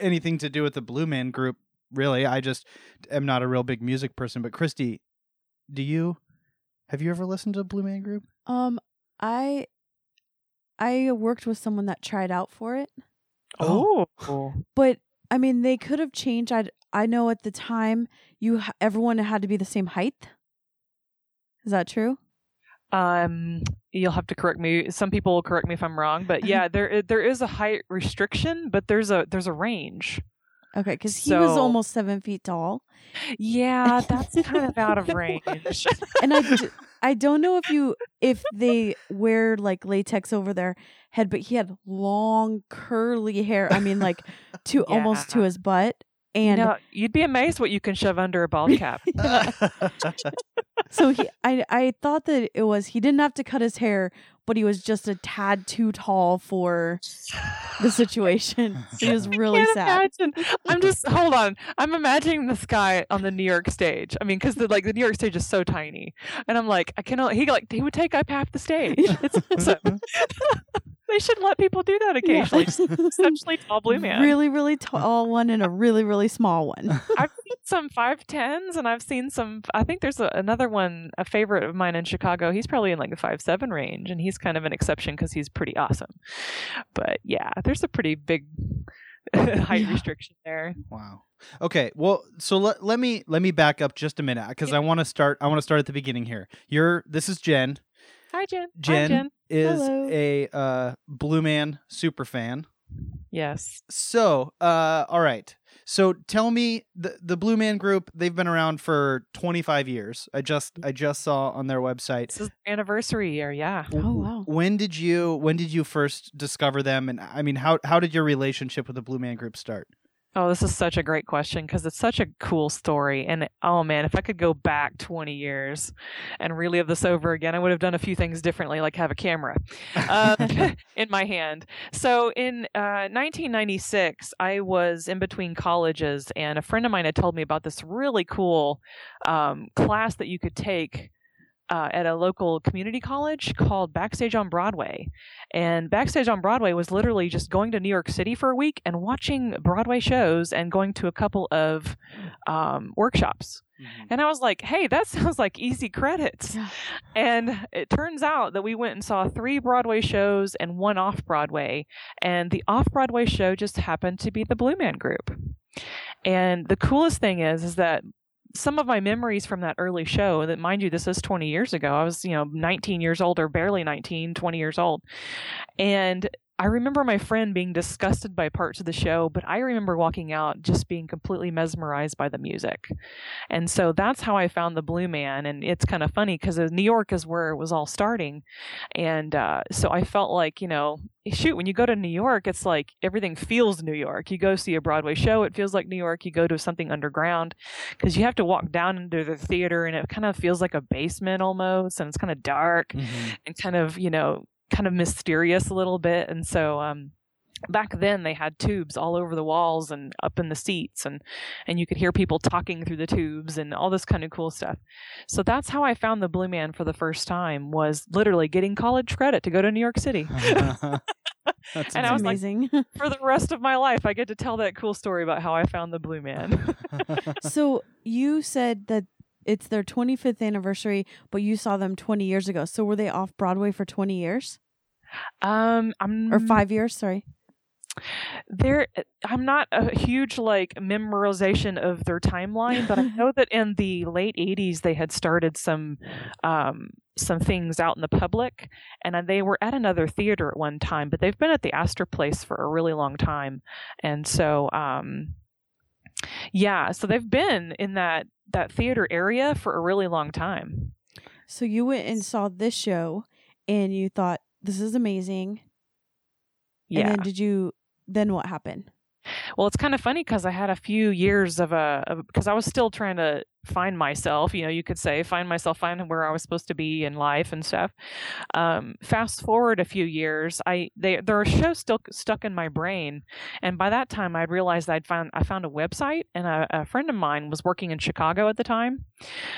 anything to do with the Blue Man Group, really. I just am not a real big music person. But Christy, do you have you ever listened to Blue Man Group? Um, I I worked with someone that tried out for it, Oh. Oh. but I mean, they could have changed. I I know at the time you everyone had to be the same height. Is that true? Um, you'll have to correct me. Some people will correct me if I'm wrong, but yeah, there there is a height restriction, but there's a there's a range. Okay, because he was So- almost seven feet tall, Yeah, that's kind of out of range. and I, d- I don't know if you if they wear like latex over their head, but he had long curly hair. I mean, like to almost to Yeah. his butt, and no, you'd be amazed what you can shove under a bald cap. so he I I thought that it was he didn't have to cut his hair, but he was just a tad too tall for the situation. He was really sad. imagine. I'm just hold on. I'm imagining this guy on the New York stage. I mean, because the like the New York stage is so tiny, and I'm like, I cannot. He like he would take up half the stage. It's awesome. they should let people do that occasionally. Just Essentially, tall blue man. Really, really tall one and a really, really small one. I've seen some five tens, and I've seen some. I think there's a, another one, a favorite of mine in Chicago. He's probably in like the five seven range, and he's kind of an exception because he's pretty awesome. But yeah, there's a pretty big height Yeah. restriction there. Wow. Okay. Well, so let, let me let me back up just a minute because I want to start. I want to start at the beginning here. You're this is Jen. Hi, Jen. Jen, Hi, Jen. is Hello. a uh, Blue Man super fan. Yes. So, uh, all right. So tell me the the Blue Man Group. They've been around for 25 years. I just I just saw on their website. This is their anniversary year. Yeah. Oh wow. When did you when did you first discover them? And I mean, how how did your relationship with the Blue Man Group start? Oh, this is such a great question because it's such a cool story. And oh man, if I could go back 20 years and relive this over again, I would have done a few things differently, like have a camera um, in my hand. So in uh, 1996, I was in between colleges, and a friend of mine had told me about this really cool um, class that you could take. Uh, at a local community college called Backstage on Broadway. And Backstage on Broadway was literally just going to New York City for a week and watching Broadway shows and going to a couple of um, workshops. And I was like, hey, that sounds like easy credits. Yeah. And it turns out that we went and saw three Broadway shows and one off Broadway. And the off Broadway show just happened to be the Blue Man Group. And the coolest thing is, is that some of my memories from that early show that mind you this is 20 years ago i was you know 19 years old or barely 19 20 years old. And i remember my friend being disgusted by parts of the show but i remember walking out just being completely mesmerized by the music. And so that's how i found the blue man and it's kind of funny because new york is where it was all starting and uh, so i felt like you know shoot when you go to new york it's like everything feels new york. You go see a broadway show it feels like new york. You go to something underground because you have to walk down into the theater and it kind of feels like a basement almost and it's kind of dark Mhm. and kind of you know kind of mysterious a little bit. And so um back then they had tubes all over the walls and up in the seats and and you could hear people talking through the tubes and all this kind of cool stuff. So that's how i found the blue man for the first time was literally getting college credit to go to new york city. That's And I was like- amazing. for the rest of my life i get to tell that cool story about how i found the blue man. So you said that it's their 25th anniversary, but you saw them 20 years ago. So were they off Broadway for 20 years um i'm or five years? Sorry. there i'm not a huge like memorization of their timeline but i know that in the late 80s they had started some um some things out in the public and they were at another theater at one time but they've been at the astor place for a really long time and so um yeah so they've been in that that theater area for a really long time So you went and saw this show and you thought, this is amazing. yeah And then did you, then what happened? Well, it's kind of funny because I had a few years of a because I was still trying to find myself. You know, you could say find myself, find where I was supposed to be in life and stuff. Um, fast forward a few years, I they there are shows still stuck in my brain, and by that time I'd realized I'd found I found a website, and a, a friend of mine was working in Chicago at the time,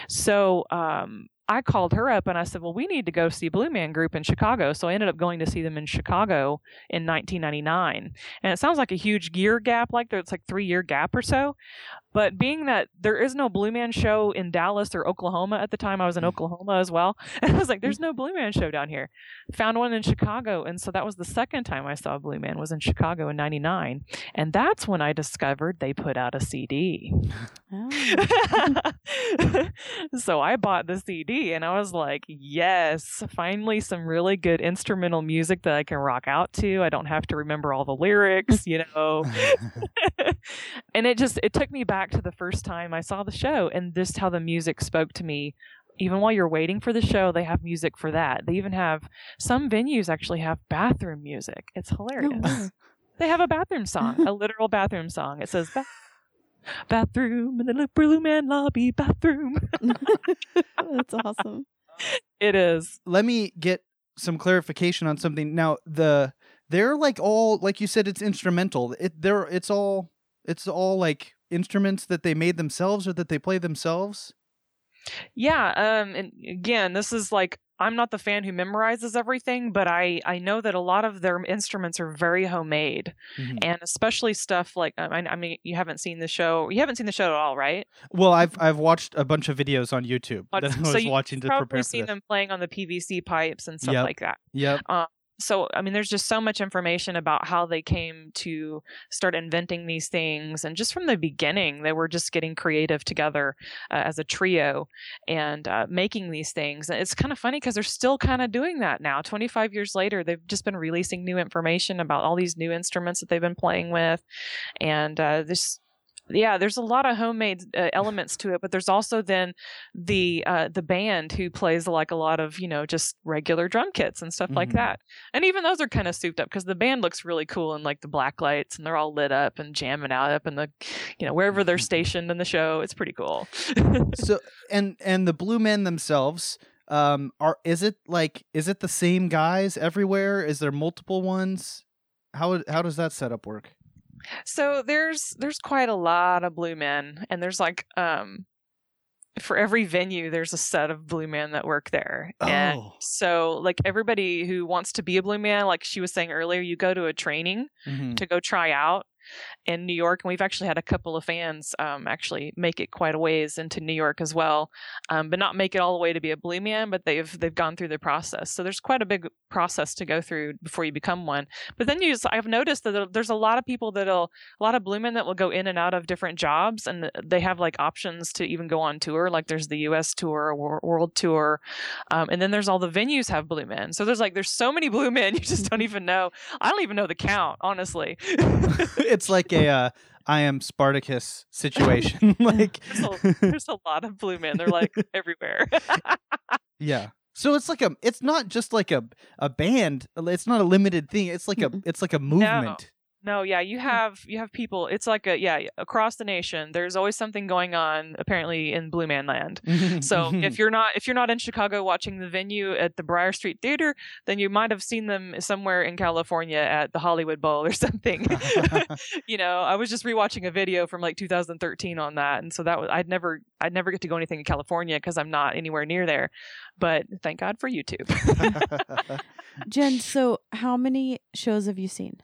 so um, I called her up and I said, Well, we need to go see Blue Man Group in Chicago. So I ended up going to see them in Chicago in 1999. And it sounds like a huge year gap, like there- it's like three year gap or so. But being that there is no Blue Man show in Dallas or Oklahoma at the time, I was in mm. Oklahoma as well. And I was like, There's mm. no Blue Man show down here. Found one in Chicago. And so that was the second time I saw Blue Man was in Chicago in 99. And that's when I discovered they put out a CD. Oh. so I bought the CD and I was like, yes, finally some really good instrumental music that I can rock out to. I don't have to remember all the lyrics, you know. And it just it took me back to the first time I saw the show and just how the music spoke to me. Even while you're waiting for the show, they have music for that. They even have some venues actually have bathroom music. It's hilarious. weird. They have a bathroom song, a literal bathroom song. It says ba- bathroom in the Blue Man lobby bathroom. That's awesome. It is. Let me get some clarification on something. Now, the they're like all like you said, it's instrumental. It they're it's all it's all like instruments that they made themselves or that they play themselves. Yeah, um and again, this is like I'm not the fan who memorizes everything, but I I know that a lot of their instruments are very homemade, Mhm. and especially stuff like I, I mean, you haven't seen the show. You haven't seen the show at all, right? Well, I've I've watched a bunch of videos on YouTube Uh, that I so was you- watching to Probably prepare for seen them playing on the PVC pipes and stuff Yep. like that. Yep. So i mean there's just so much information about how they came to start inventing these things and just from the beginning they were just getting creative together uh, as a trio and uh, making these things and it's kind of funny because they're still kind of doing that now. 25 years later they've just been releasing new information about all these new instruments that they've been playing with and uh, this yeah there's a lot of homemade uh, elements to it but there's also then the uh, the band who plays like a lot of you know just regular drum kits and stuff like Mhm. that. And even those are kind of souped up because the band looks really cool and like the black lights and they're all lit up and jamming out up in the you know wherever they're stationed in the show it's pretty cool. So and and the blue men themselves um are is it like is it the same guys everywhere? Is there multiple ones? How how does that setup work so there's there's quite a lot of blue men and there's like um for every venue there's a set of blue men that work there and Oh. so like everybody who wants to be a blue man like she was saying earlier you go to a training Mhm. to go try out in New York, and we've actually had a couple of fans um, actually make it quite a ways into New York as well, um, but not make it all the way to be a blue man. But they've they've gone through the process, so there's quite a big process to go through before you become one. But then you, just, I've noticed that there's a lot of people that'll a lot of blue men that will go in and out of different jobs, and they have like options to even go on tour. Like there's the U.S. tour, wor- world tour, um, and then there's all the venues have blue men. So there's like there's so many blue men you just don't even know. I don't even know the count, honestly. it's like a uh, I am Spartacus situation. Like there's, a, there's a lot of blue men. They're like everywhere. yeah. So it's like a it's not just like a a band. It's not a limited thing. It's like a it's like a movement no, yeah, you hmm. have you have people. It's like a yeah across the nation. There's always something going on. Apparently in Blue Man Land. So if you're not if you're not in Chicago watching the venue at the Briar Street Theater, then you might have seen them somewhere in California at the Hollywood Bowl or something. you know, I was just rewatching a video from like 2013 on that, and so that was I'd never I'd never get to go anything in California because I'm not anywhere near there. But thank God for YouTube. Jen, so how many shows have you seen?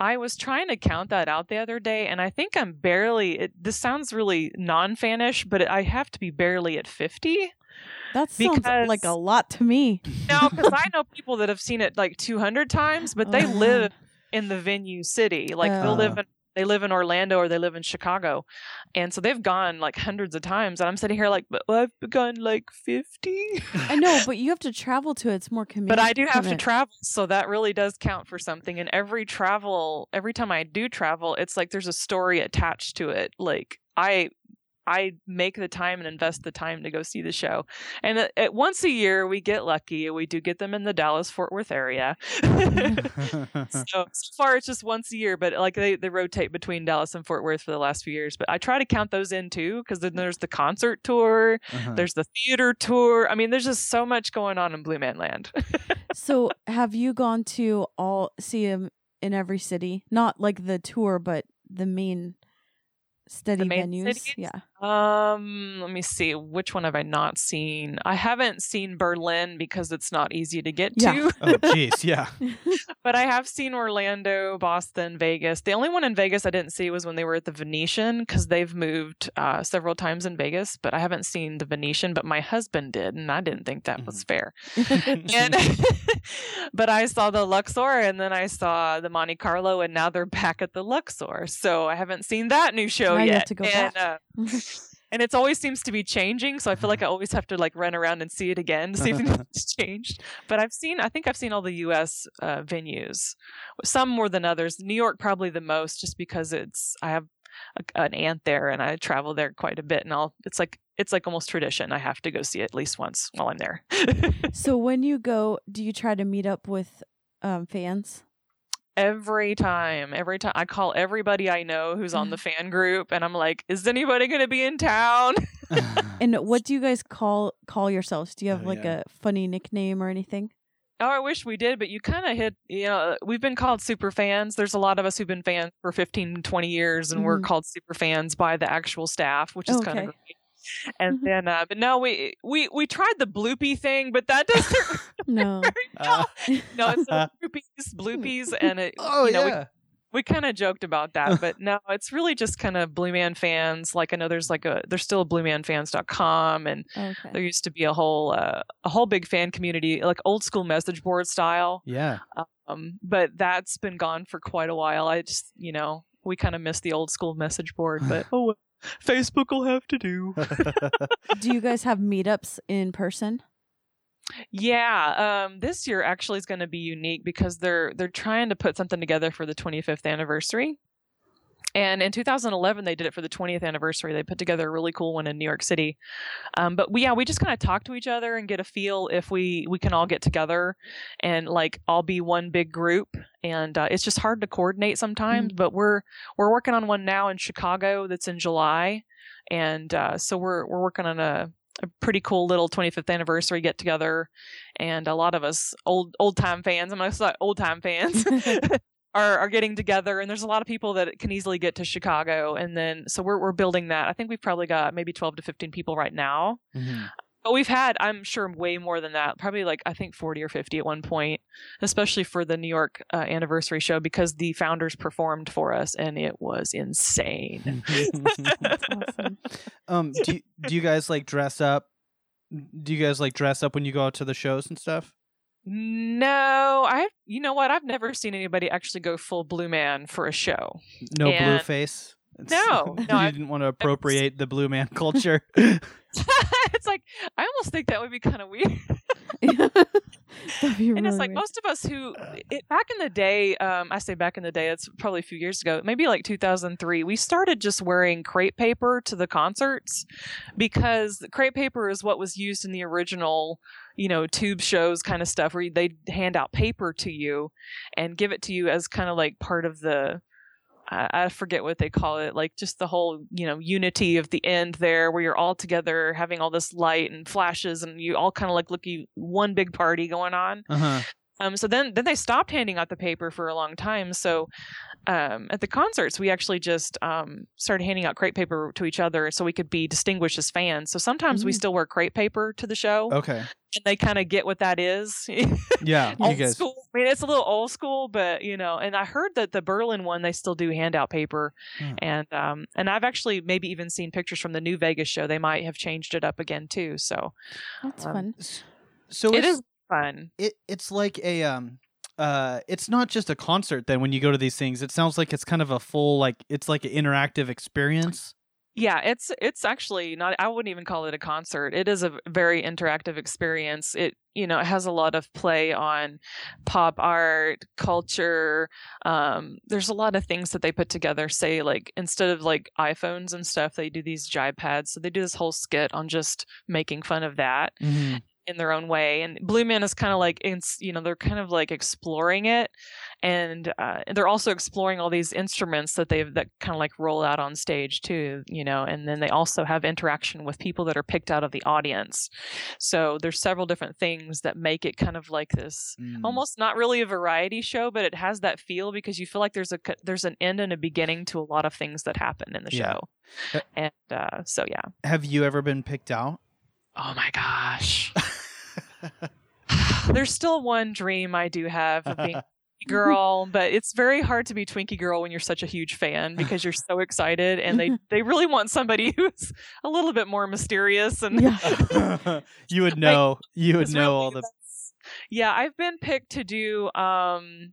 I was trying to count that out the other day, and I think I'm barely. It, this sounds really non-fanish, but I have to be barely at fifty. That sounds Because- like a lot to me. No, because I know people that have seen it like 200 times, but they Oh. live in the venue city. Like they'll live Oh. in they live in Orlando or they live in Chicago, and so they've gone like hundreds of times. And I'm sitting here like, but I've gone like 50. I know, but you have to travel to it. It's more convenient. But I do have to travel, so that really does count for something. And every travel, every time I do travel, it's like there's a story attached to it. Like I, I make the time and invest the time to go see the show. And at, at once a year, we get lucky. We do get them in the Dallas Fort Worth area. so, so far, it's just once a year, but like they, they rotate between Dallas and Fort Worth for the last few years. But I try to count those in too, because then there's the concert tour, Uh-huh. there's the theater tour. I mean, there's just so much going on in Blue Man Land. So, have you gone to all see him in every city? Not like the tour, but the main steady main venues. cities? Yeah. Um, let me see. Which one have I not seen? I haven't seen Berlin because it's not easy to get Yeah. to, oh, jeez, yeah. but I have seen Orlando, Boston, Vegas. The only one in Vegas I didn't see was when they were at the Venetian because they've moved uh, several times in Vegas, but I haven't seen the Venetian, but my husband did, and I didn't think that was fair. And but I saw the Luxor and then I saw the Monte Carlo and now they're back at the Luxor. So I haven't seen that new show Now you yet. have to go and, back. Uh, and it always seems to be changing, so I feel like I always have to like run around and see it again to see if anything's changed. But I've seen I think I've seen all the US uh, venues. Some more than others. New York probably the most just because it's I have a, an aunt there and I travel there quite a bit and I'll it's like it's like almost tradition. I have to go see it at least once while I'm there. so, when you go, do you try to meet up with um, fans? Every time every time i call everybody i know who's on the fan group and i'm like is anybody going to be in town And what do you guys call call yourselves? Do you have Oh, like yeah. a funny nickname or anything? oh i wish we did but you kind of hit you know we've been called super fans there's a lot of us who've been fans for 15 20 years and we're Mhm. called super fans by the actual staff which is kind of great and Mhm. then uh but no we we we tried the bloopy thing but that doesn't No. Uh, no it's the bloopies bloopies and it oh, you know, we yeah. we kind of joked about that, but no, it's really just kind of Blue Man fans. Like I know there's like a there's still a bluemanfans.com and Okay. there used to be a whole uh, a whole big fan community like old school message board style. yeah. Um but that's been gone for quite a while. I just, you know, we kind of miss the old school message board, but oh well, Facebook will have to do. do you guys have meetups in person? Yeah, um, this year actually is going to be unique because they're they're trying to put something together for the 25th anniversary. And in 2011, they did it for the 20th anniversary. They put together a really cool one in New York City. Um, but we, yeah, we just kind of talk to each other and get a feel if we we can all get together and like all be one big group. And uh, it's just hard to coordinate sometimes. But we're we're working on one now in Chicago that's in July, and uh, so we're we're working on a a pretty cool little 25th anniversary get together and a lot of us old old time fans i'm gonna say old time fans are are getting together and there's a lot of people that can easily get to chicago and then so we're, we're building that i think we've probably got maybe 12 to 15 people right now Mhm. but we've had i'm sure way more than that probably like i think 40 or 50 at one point especially for the new york uh, anniversary show because the founders performed for us and it was insane awesome. um, do do you guys like dress up? Do you guys like dress up when you go out to the shows and stuff? No, I. You know what? I've never seen anybody actually go full blue man for a show. No blue face. It's- No, no, you I've- didn't want to appropriate the blue man culture. it's like I almost think that would be kind of weird. And it's like weird. most of us who it, back in the day, um, I say back in the day, it's probably a few years ago, maybe like 2003. We started just wearing crepe paper to the concerts because the crepe paper is what was used in the original, you know, tube shows kind of stuff where they hand out paper to you and give it to you as kind of like part of the I, forget what they call it, like just the whole, you know, unity of the end there where you're all together having all this light and flashes and you all kind of like look one big party going on. Uh-huh. Um, so then, then they stopped handing out the paper for a long time. So, um, at the concerts, we actually just um, started handing out crepe paper to each other so we could be distinguished as fans. So sometimes we Mm. still wear crepe paper to the show, Okay. and they kind of get what that is. Yeah. You old school. I mean, it's a little old school, but you know. And I heard that the Berlin one they still do handout paper, Hmm. and um, and I've actually maybe even seen pictures from the new Vegas show. They might have changed it up again too. So That's Um, fun. So it's, is fun. It it's like a um. Uh, it's not just a concert. Then when you go to these things, it sounds like it's kind of a full like it's like an interactive experience. Yeah, it's it's actually not. I wouldn't even call it a concert. It is a very interactive experience. It you know it has a lot of play on pop art, culture. Um, there's a lot of things that they put together. Say like instead of like iPhones and stuff, they do these jive pads. So they do this whole skit on just making fun of that Mm-hmm. In their own way. And Blue Man is kind of like, it's, you know, they're kind of like exploring it, and uh, they're also exploring all these instruments that they've that kind of like roll out on stage too, you know. And then they also have interaction with people that are picked out of the audience. So there's several different things that make it kind of like this. Mm. Almost not really a variety show, but it has that feel because you feel like there's a there's an end and a beginning to a lot of things that happen in the Yeah. show, and uh, so yeah. Have you ever been picked out? Oh my gosh. There's still one dream I do have of being Twinkie girl, but it's very hard to be Twinkie girl when you're such a huge fan because you're so excited and they they really want somebody who's a little bit more mysterious and Yeah. you would know. You would know really- all the. Yeah, I've been picked to do um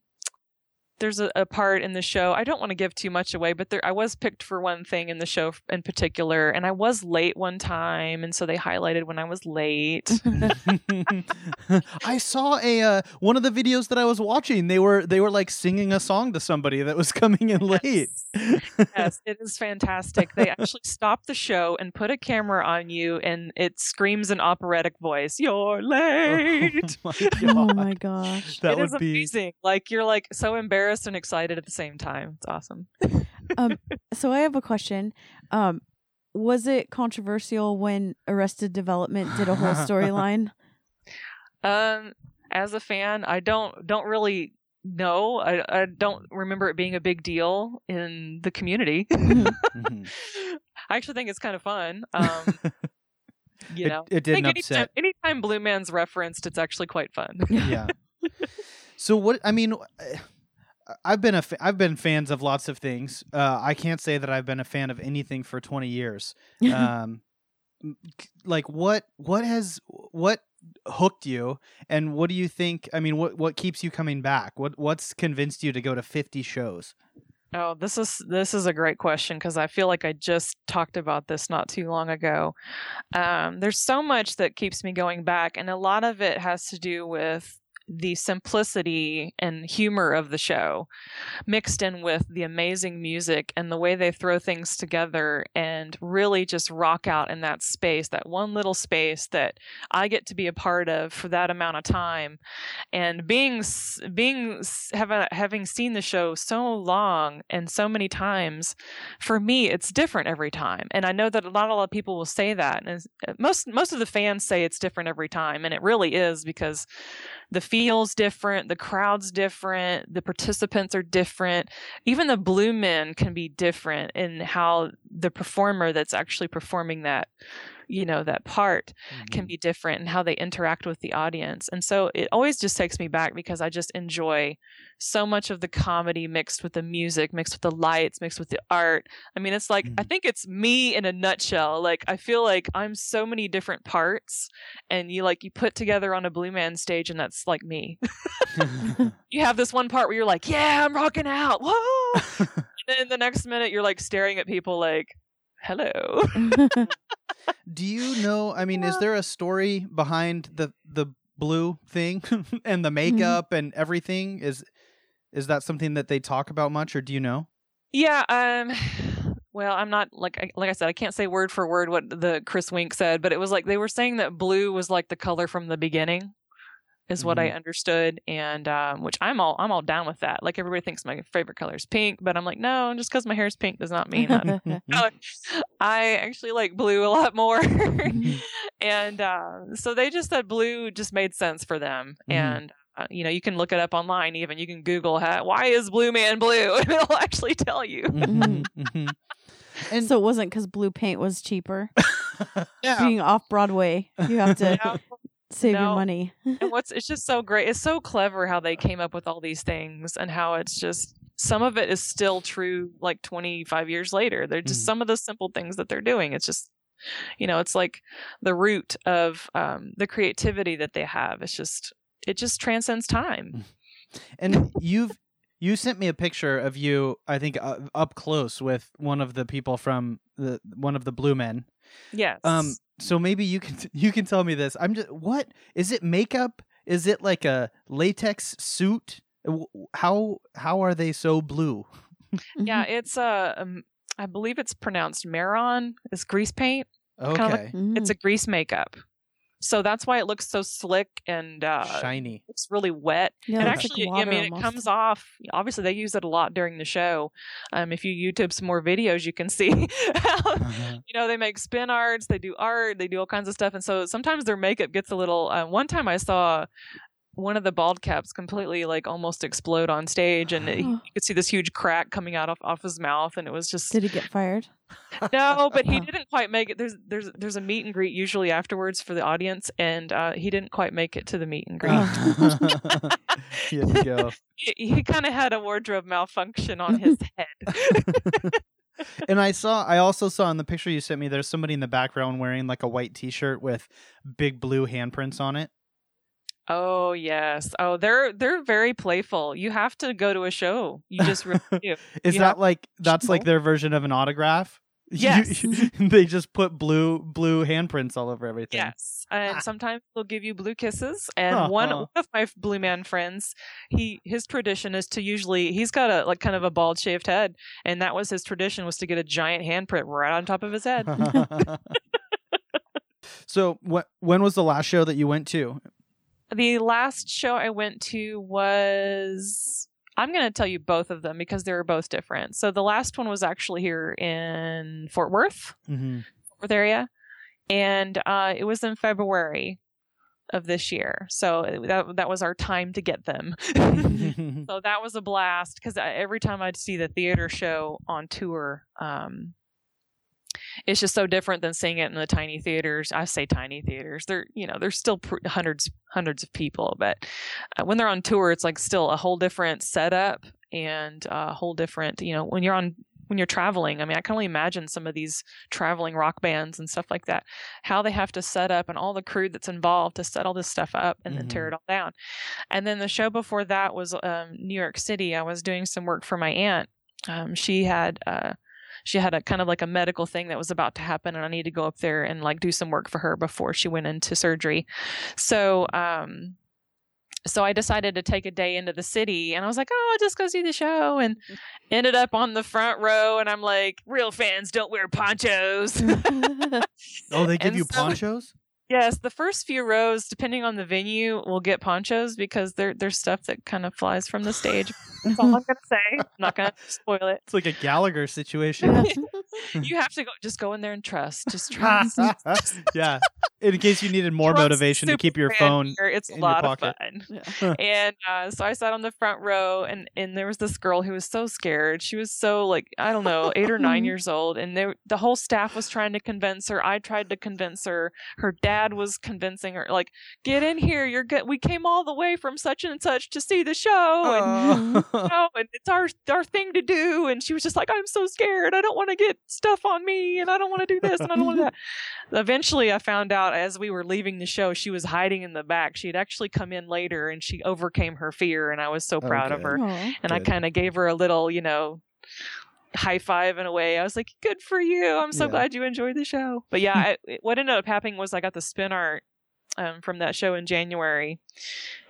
there's a, a part in the show. I don't want to give too much away, but there I was picked for one thing in the show in particular, and I was late one time, and so they highlighted when I was late. I saw a uh, one of the videos that I was watching. They were they were like singing a song to somebody that was coming in late. yes, it is fantastic. They actually stop the show and put a camera on you, and it screams an operatic voice. You're late. Oh my oh my gosh. That It would is be amazing. Like you're like so embarrassed and excited at the same time. It's awesome. So I have a question. Um, was it controversial when Arrested Development did a whole storyline? Um, as a fan, I don't don't really know. I I don't remember it being a big deal in the community. Mhm. I actually think it's kind of fun. Um, you know, it I think didn't anytime, upset. anytime Blue Man's referenced, it's actually quite fun. yeah. So what I mean, I- I've been a fa- I've been fans of lots of things. Uh, I can't say that I've been a fan of anything for twenty years. Um, like what what has what hooked you, and what do you think? I mean, what what keeps you coming back? What what's convinced you to go to fifty shows? Oh, this is this is a great question because I feel like I just talked about this not too long ago. Um, there's so much that keeps me going back, and a lot of it has to do with the simplicity and humor of the show, mixed in with the amazing music and the way they throw things together and really just rock out in that space, that one little space that I get to be a part of for that amount of time. And being being having having seen the show so long and so many times for me it's different every time. And i know that a not a lot of people will say that and uh, most most of the fans say it's different every time and it really is because the feels different the crowd's different the participants are different. Even the blue men can be different in how the performer that's actually performing that you know that part can be different and how they interact with the audience. And so it always just takes me back because I just enjoy so much of the comedy mixed with the music, mixed with the lights, mixed with the art. I mean, it's like, I Mhm. think it's me in a nutshell. Like, I feel like I'm so many different parts and you like, you put together on a Blue Man stage and that's like me. you have this one part where you're like, yeah, I'm rocking out. Whoa. and then the next minute you're like staring at people like, hello. Do you know? I mean, is there a story behind the the blue thing and the makeup and everything? Is is that something that they talk about much, or do you know? Yeah, um well, I'm not like I- like I said, I can't say word for word what the Chris Wink said, but it was like they were saying that blue was like the color from the beginning, is what I understood, and um, which I'm all I'm all down with that. Like everybody thinks my favorite color is pink, but I'm like, no, just because my hair is pink does not mean that. I actually like blue a lot more, and uh, so they just said blue just made sense for them, Mhm. and. Uh, you know, you can look it up online. Even you can Google how, why is Blue Man blue, and it'll actually tell you. Mhm, mhm. And so it wasn't because blue paint was cheaper. yeah, Being off Broadway, you have to No, save your money. and what's it's just so great it's so clever how they came up with all these things and how it's just some of it is still true like 25 years later they're just Mhm. some of the simple things that they're doing it's just you know it's like the root of um, the creativity that they have it's just it just transcends time and you've you sent me a picture of you. I think uh, up close with one of the people from the one of the Blue Men. Yes Um, so maybe you can you can tell me this. I'm just what is it? Makeup? Is it like a latex suit? How how are they so blue? yeah it's uh, um, i believe it's pronounced Mehron it's grease paint Okay, Kinda like- Mhm. it's a grease makeup so that's why it looks so slick and uh shiny. It's really wet yeah, and it like actually, I water mean, it comes off. Obviously, they use it a lot during the show. Um, if you YouTube some more videos, you can see how Uh-huh. you know they make spin arts, they do art, they do all kinds of stuff, and so sometimes their makeup gets a little. Uh, one time, I saw one of the bald caps completely like almost explode on stage, and it, you could see this huge crack coming out of off his mouth, and it was just Did he get fired? no, but he didn't quite make it. There's there's there's a meet and greet usually afterwards for the audience, and uh, he didn't quite make it to the meet and greet. Here you go. he, he kind of had a wardrobe malfunction on his head. And I saw, I also saw in the picture you sent me, there's somebody in the background wearing like a white T-shirt with big blue handprints on it. Oh yes. Oh, they're they're very playful. You have to go to a show. You just really do. Is You that like that's like their version of an autograph? You- Yes. they just put blue blue handprints all over everything. Yes, and ah. sometimes they'll give you blue kisses. And one, one of my blue man friends, he his tradition is to usually he's got a like kind of a bald shaved head, and that was his tradition was to get a giant handprint right on top of his head. so what when was the last show that you went to? The last show I went to was I'm going to tell you both of them because they were both different. So the last one was actually here in Fort Worth, Mm-hmm. Fort Worth area, and uh, it was in February of this year. So that that was our time to get them. so that was a blast because every time I'd see the theater show on tour, um, it's just so different than seeing it in the tiny theaters. I say tiny theaters; they're you know they're still pr- hundreds hundreds of people, but uh, when they're on tour, it's like still a whole different setup and a whole different you know when you're on when you're traveling. I mean, I can only imagine some of these traveling rock bands and stuff like that, how they have to set up and all the crew that's involved to set all this stuff up and then tear it all down. And then the show before that was um, New York City. I was doing some work for my aunt. Um, she had uh, she had a kind of like a medical thing that was about to happen, and I needed to go up there and like do some work for her before she went into surgery. So. Um, so I decided to take a day into the city and I was like, oh, I'll just go see the show and ended up on the front row and I'm like, real fans don't wear ponchos. oh, they give And you so- ponchos? Yes, the first few rows, depending on the venue, will get ponchos because there there's stuff that kind of flies from the stage. That's all I'm gonna say. I'm not gonna spoil it. It's like a Gallagher situation. You have to go just go in there and trust. Just trust. yeah. In case you needed more Trust motivation to keep your phone. here. It's a in your lot of pocket. fun. and uh, so I sat on the front row, and and there was this girl who was so scared. She was so like I don't know, eight or nine years old, and they, the whole staff was trying to convince her. I tried to convince her. Her dad was convincing her, like, "Get in here. You're good. We came all the way from such and such to see the show, and Oh. you know, and it's our our thing to do." And she was just like, "I'm so scared. I don't want to get stuff on me, and I don't want to do this, and I don't want to that." Eventually, I found out as we were leaving the show, she was hiding in the back. She had actually come in later, and she overcame her fear, and I was so proud of her. Aw. And I kind of gave her a little, you know, high five in a way. I was like, "Good for you. I'm so Yeah. glad you enjoyed the show." But yeah, I, what ended up happening was I got the spin art um, from that show in January,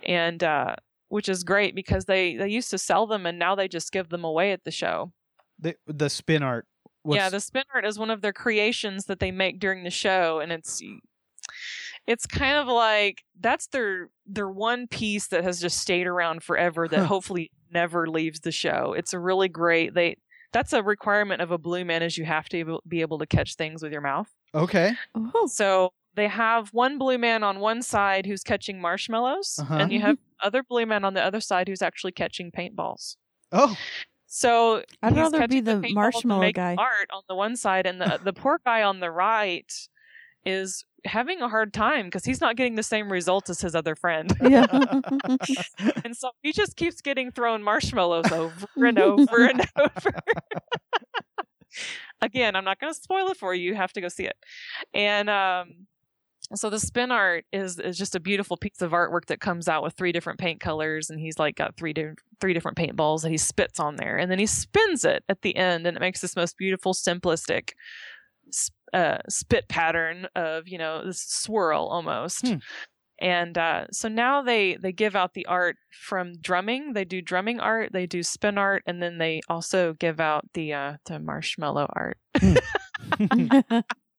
and uh, which is great because they they used to sell them, and now they just give them away at the show. the, the spin art. What's, Yeah, the spin art is one of their creations that they make during the show, and it's it's kind of like that's their their one piece that has just stayed around forever that Huh. hopefully never leaves the show. It's a really great they that's a requirement of a blue man is you have to be able to catch things with your mouth. okay. Oh. So they have one blue man on one side who's catching marshmallows, Uh-huh. and you have other blue man on the other side who's actually catching paintballs. Oh, So I'd he's rather be catching the marshmallow guy. Art on the one side, and the the poor guy on the right is having a hard time because he's not getting the same results as his other friend, Yeah. and so he just keeps getting thrown marshmallows over and over and over. Again, I'm not going to spoil it for you. You have to go see it, and um. So the spin art is is just a beautiful piece of artwork that comes out with three different paint colors, and he's like got three different three different paintballs that he spits on there, and then he spins it at the end, and it makes this most beautiful, simplistic uh, spit pattern of you know this swirl almost. Hmm. And uh, so now they they give out the art from drumming. They do drumming art, they do spin art, and then they also give out the uh, the marshmallow art.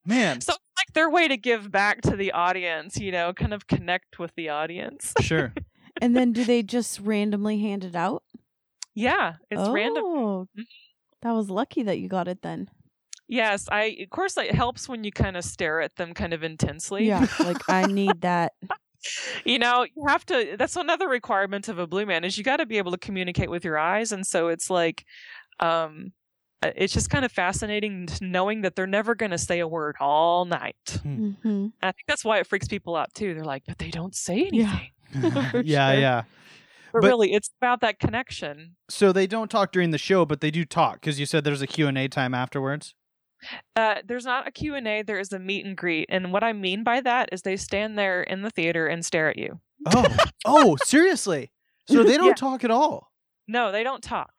man. So it's like their way to give back to the audience, you know, kind of connect with the audience. Sure. and then do they just randomly hand it out? yeah, it's oh, random. Mm-hmm. That was lucky that you got it then. Yes, I of course it helps when you kind of stare at them kind of intensely. Yeah, like I need that. you know, you have to that's another requirement of a blue man is you got to be able to communicate with your eyes and so it's like um uh, it's just kind of fascinating knowing that they're never going to say a word all night. hmm I think that's why it freaks people out too. They're like, "But they don't say anything." Yeah. Yeah, sure. yeah. But, But- really, it's about that connection. So they don't talk during the show, but they do talk because you said there's a Q&A time afterwards. Uh, there's not a Q&A, there is a meet and greet. And what I mean by that is they stand there in the theater and stare at you. Oh, oh, seriously? So they don't Yeah. talk at all? No, they don't talk.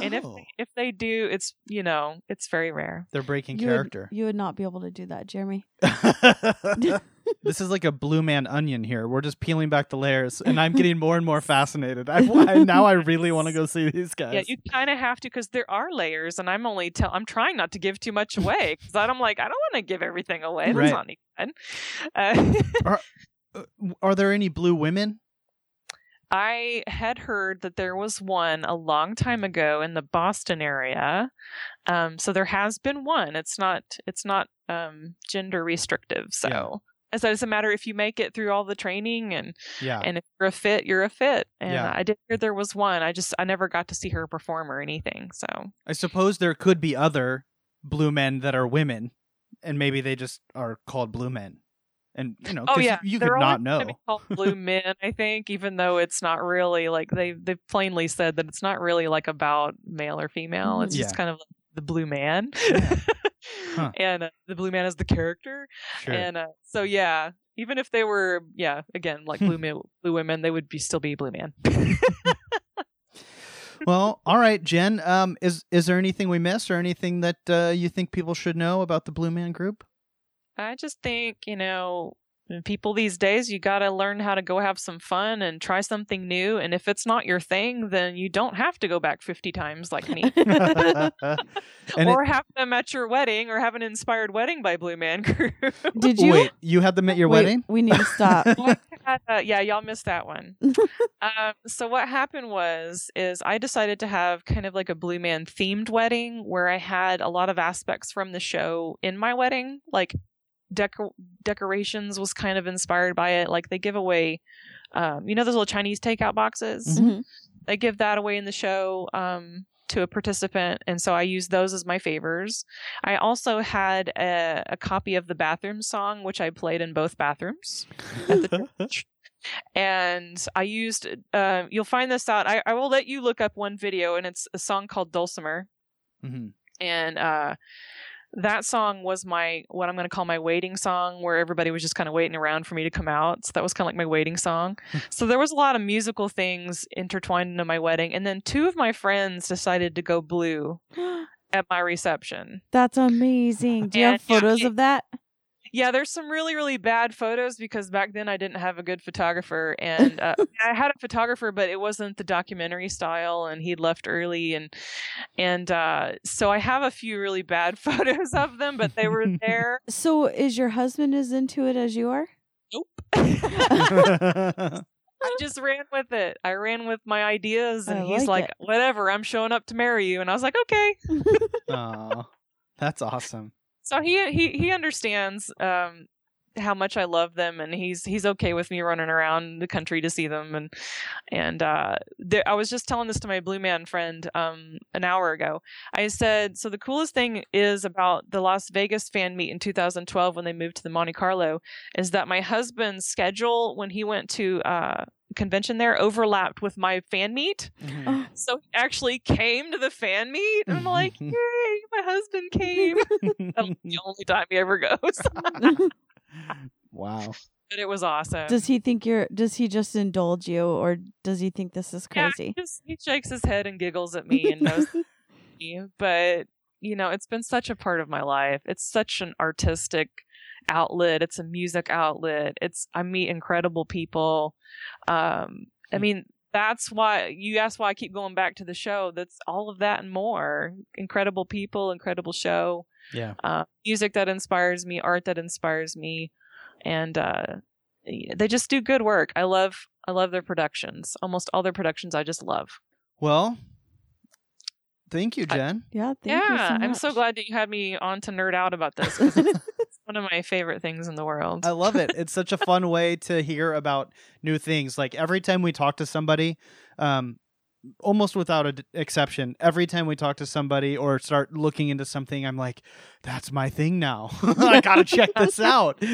And if Oh. they, if they do, it's, you know, it's very rare. they're breaking You would, character. you would not be able to do that, Jeremy. this is like a blue man onion here. We're just peeling back the layers, and I'm getting more and more fascinated. I, I now I really want to go see these guys. Yeah, you kind of have to because there are layers, and I'm only tell I'm trying not to give too much away because I'm like I don't want to give everything away. That's Right. not any fun. Uh, Uh, Are there any blue women? I had heard that there was one a long time ago in the Boston area. Um, so there has been one. It's not it's not um, gender restrictive. So Yeah. it doesn't matter if you make it through all the training and Yeah. and if you're a fit, you're a fit. And Yeah. I did hear there was one. I just I never got to see her perform or anything. So I suppose there could be other blue men that are women, and maybe they just are called blue men. And you know, oh yeah, you They're could not know. called blue men. I think even though it's not really like they they plainly said that it's not really like about male or female. It's just kind of like the blue man. Huh. and uh, the blue man is the character Sure. and uh, so yeah even if they were yeah again like blue men, blue women they would be still be blue man well, all right, Jen. Um, is is there anything we missed, or anything that uh, you think people should know about the Blue Man Group? i just think you know people these days you got to learn how to go have some fun and try something new and if it's not your thing then you don't have to go back 50 times like me and it- or have them at your wedding or have an inspired wedding by blue man group Did you? wait, you had them at your Wait, wedding? We need to stop. uh, yeah, y'all missed that one. um, so what happened was, is I decided to have kind of like a Blue Man themed wedding where I had a lot of aspects from the show in my wedding, like decor- decorations was kind of inspired by it. Like they give away, um, you know, those little Chinese takeout boxes. Mhm. Mhm. They give that away in the show. Um, to a participant, and so I used those as my favors. I also had a, a copy of the bathroom song, which I played in both bathrooms at the church. And I used, uh, you'll find this out. I, I will let you look up one video, and it's a song called Dulcimer. Mhm. And uh, that song was my, what I'm going to call my waiting song, where everybody was just kind of waiting around for me to come out. So that was kind of like my waiting song. Hmm. so there was a lot of musical things intertwined into my wedding. And then two of my friends decided to go blue at my reception. That's amazing. Do you have And, yeah, photos it- of that? Yeah, there's some really, really bad photos because back then I didn't have a good photographer, and uh, I had a photographer, but it wasn't the documentary style, and he'd left early, and and uh, so I have a few really bad photos of them, but they were there. So is your husband as into it as you are? Nope. I just ran with it. I ran with my ideas, and I he's like like, "Whatever, I'm showing up to marry you," and I was like, "Okay." Aw, that's awesome. So he he he understands um how much I love them and he's he's okay with me running around the country to see them and and uh there, I was just telling this to my blue man friend um an hour ago. I said so the coolest thing is about the Las Vegas fan meet in 2012 when they moved to the Monte Carlo is that my husband's schedule when he went to uh convention there overlapped with my fan meet. Mhm. Oh, So he actually came to the fan meet and I'm like, "Yay, my husband came." That's the only time he ever goes. wow. but it was awesome. does he think you're? Does he just indulge you, or does he think this is Yeah, crazy? he, just, he shakes his head and giggles at me and knows me. But you know, it's been such a part of my life. It's such an artistic outlet. It's a music outlet. It's I meet incredible people. Um, I Hmm. mean, that's why you asked why I keep going back to the show. That's all of that and more. Incredible people, incredible show. Yeah. uh, music that inspires me, art that inspires me, and uh, they just do good work. I love I love their productions. Almost all their productions I just love. Well, thank you, I- Jen. yeah. Thank you yeah, so I'm so glad that you had me on to nerd out about this it's it's one of my favorite things in the world. I love it. It's such a fun way to hear about new things. Like every time we talk to somebody, um, almost without an exception, every time we talk to somebody or start looking into something, I'm like, "That's my thing now. I gotta check this out."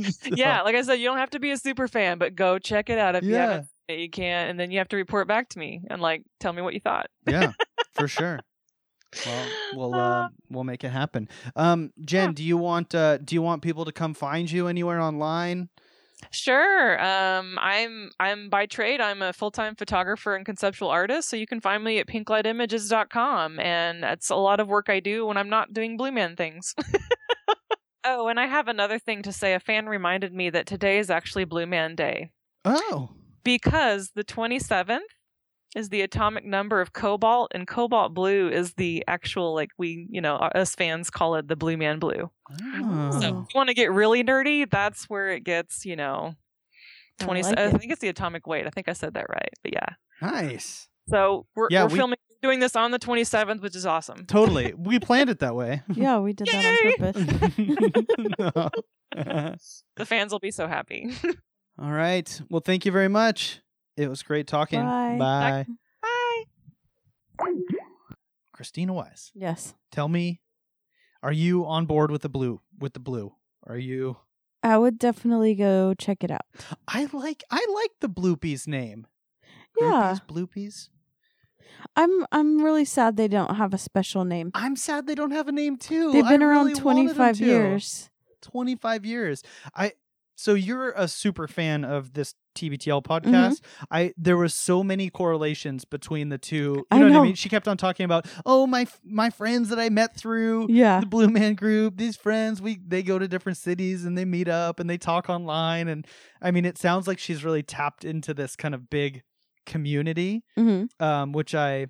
So, yeah, like I said, you don't have to be a super fan, but go check it out if you Yeah. haven't. You can, and then you have to report back to me and like tell me what you thought. yeah, for sure. Well, we'll uh, we'll make it happen. Um, Jen, Yeah. do you want uh, do you want people to come find you anywhere online? Sure. Um, I'm I'm by trade. I'm a full time photographer and conceptual artist. So you can find me at pinklightimages.com, and that's a lot of work I do when I'm not doing Blue Man things. oh, and I have another thing to say. A fan reminded me that today is actually Blue Man Day Oh, because the 27th is the atomic number of cobalt, and cobalt blue is the actual like we you know uh, us fans call it the Blue Man Blue. Oh. So if you want to get really nerdy, that's where it gets, you know, I 20. like I think it's the atomic weight. I think I said that right. But yeah. nice. So we're, Yeah, we're we- filming, doing this on the 27th, which is awesome. Totally. we planned it that way. Yeah, we did that on purpose. The fans will be so happy. All right. Well, thank you very much. It was great talking. Bye. Bye. Bye. Christina Wise, yes, tell me, are you on board with the blue? With the blue? Are you? I would definitely go check it out. I like. I like the Bloopies name. Yeah, Groupies, Bloopies. I'm. I'm really sad they don't have a special name. I'm sad they don't have a name too. They've been I around really 25 years. 25 years. I so you're a super fan of this TBTL Mm-hmm. podcast. I there was so many correlations between the two. You I know, what I mean? She kept on talking about, "Oh, my my friends that I met through Yeah, the Blue Man group, these friends, we they go to different cities and they meet up and they talk online and I mean, it sounds like she's really tapped into this kind of big community hmm um, which I,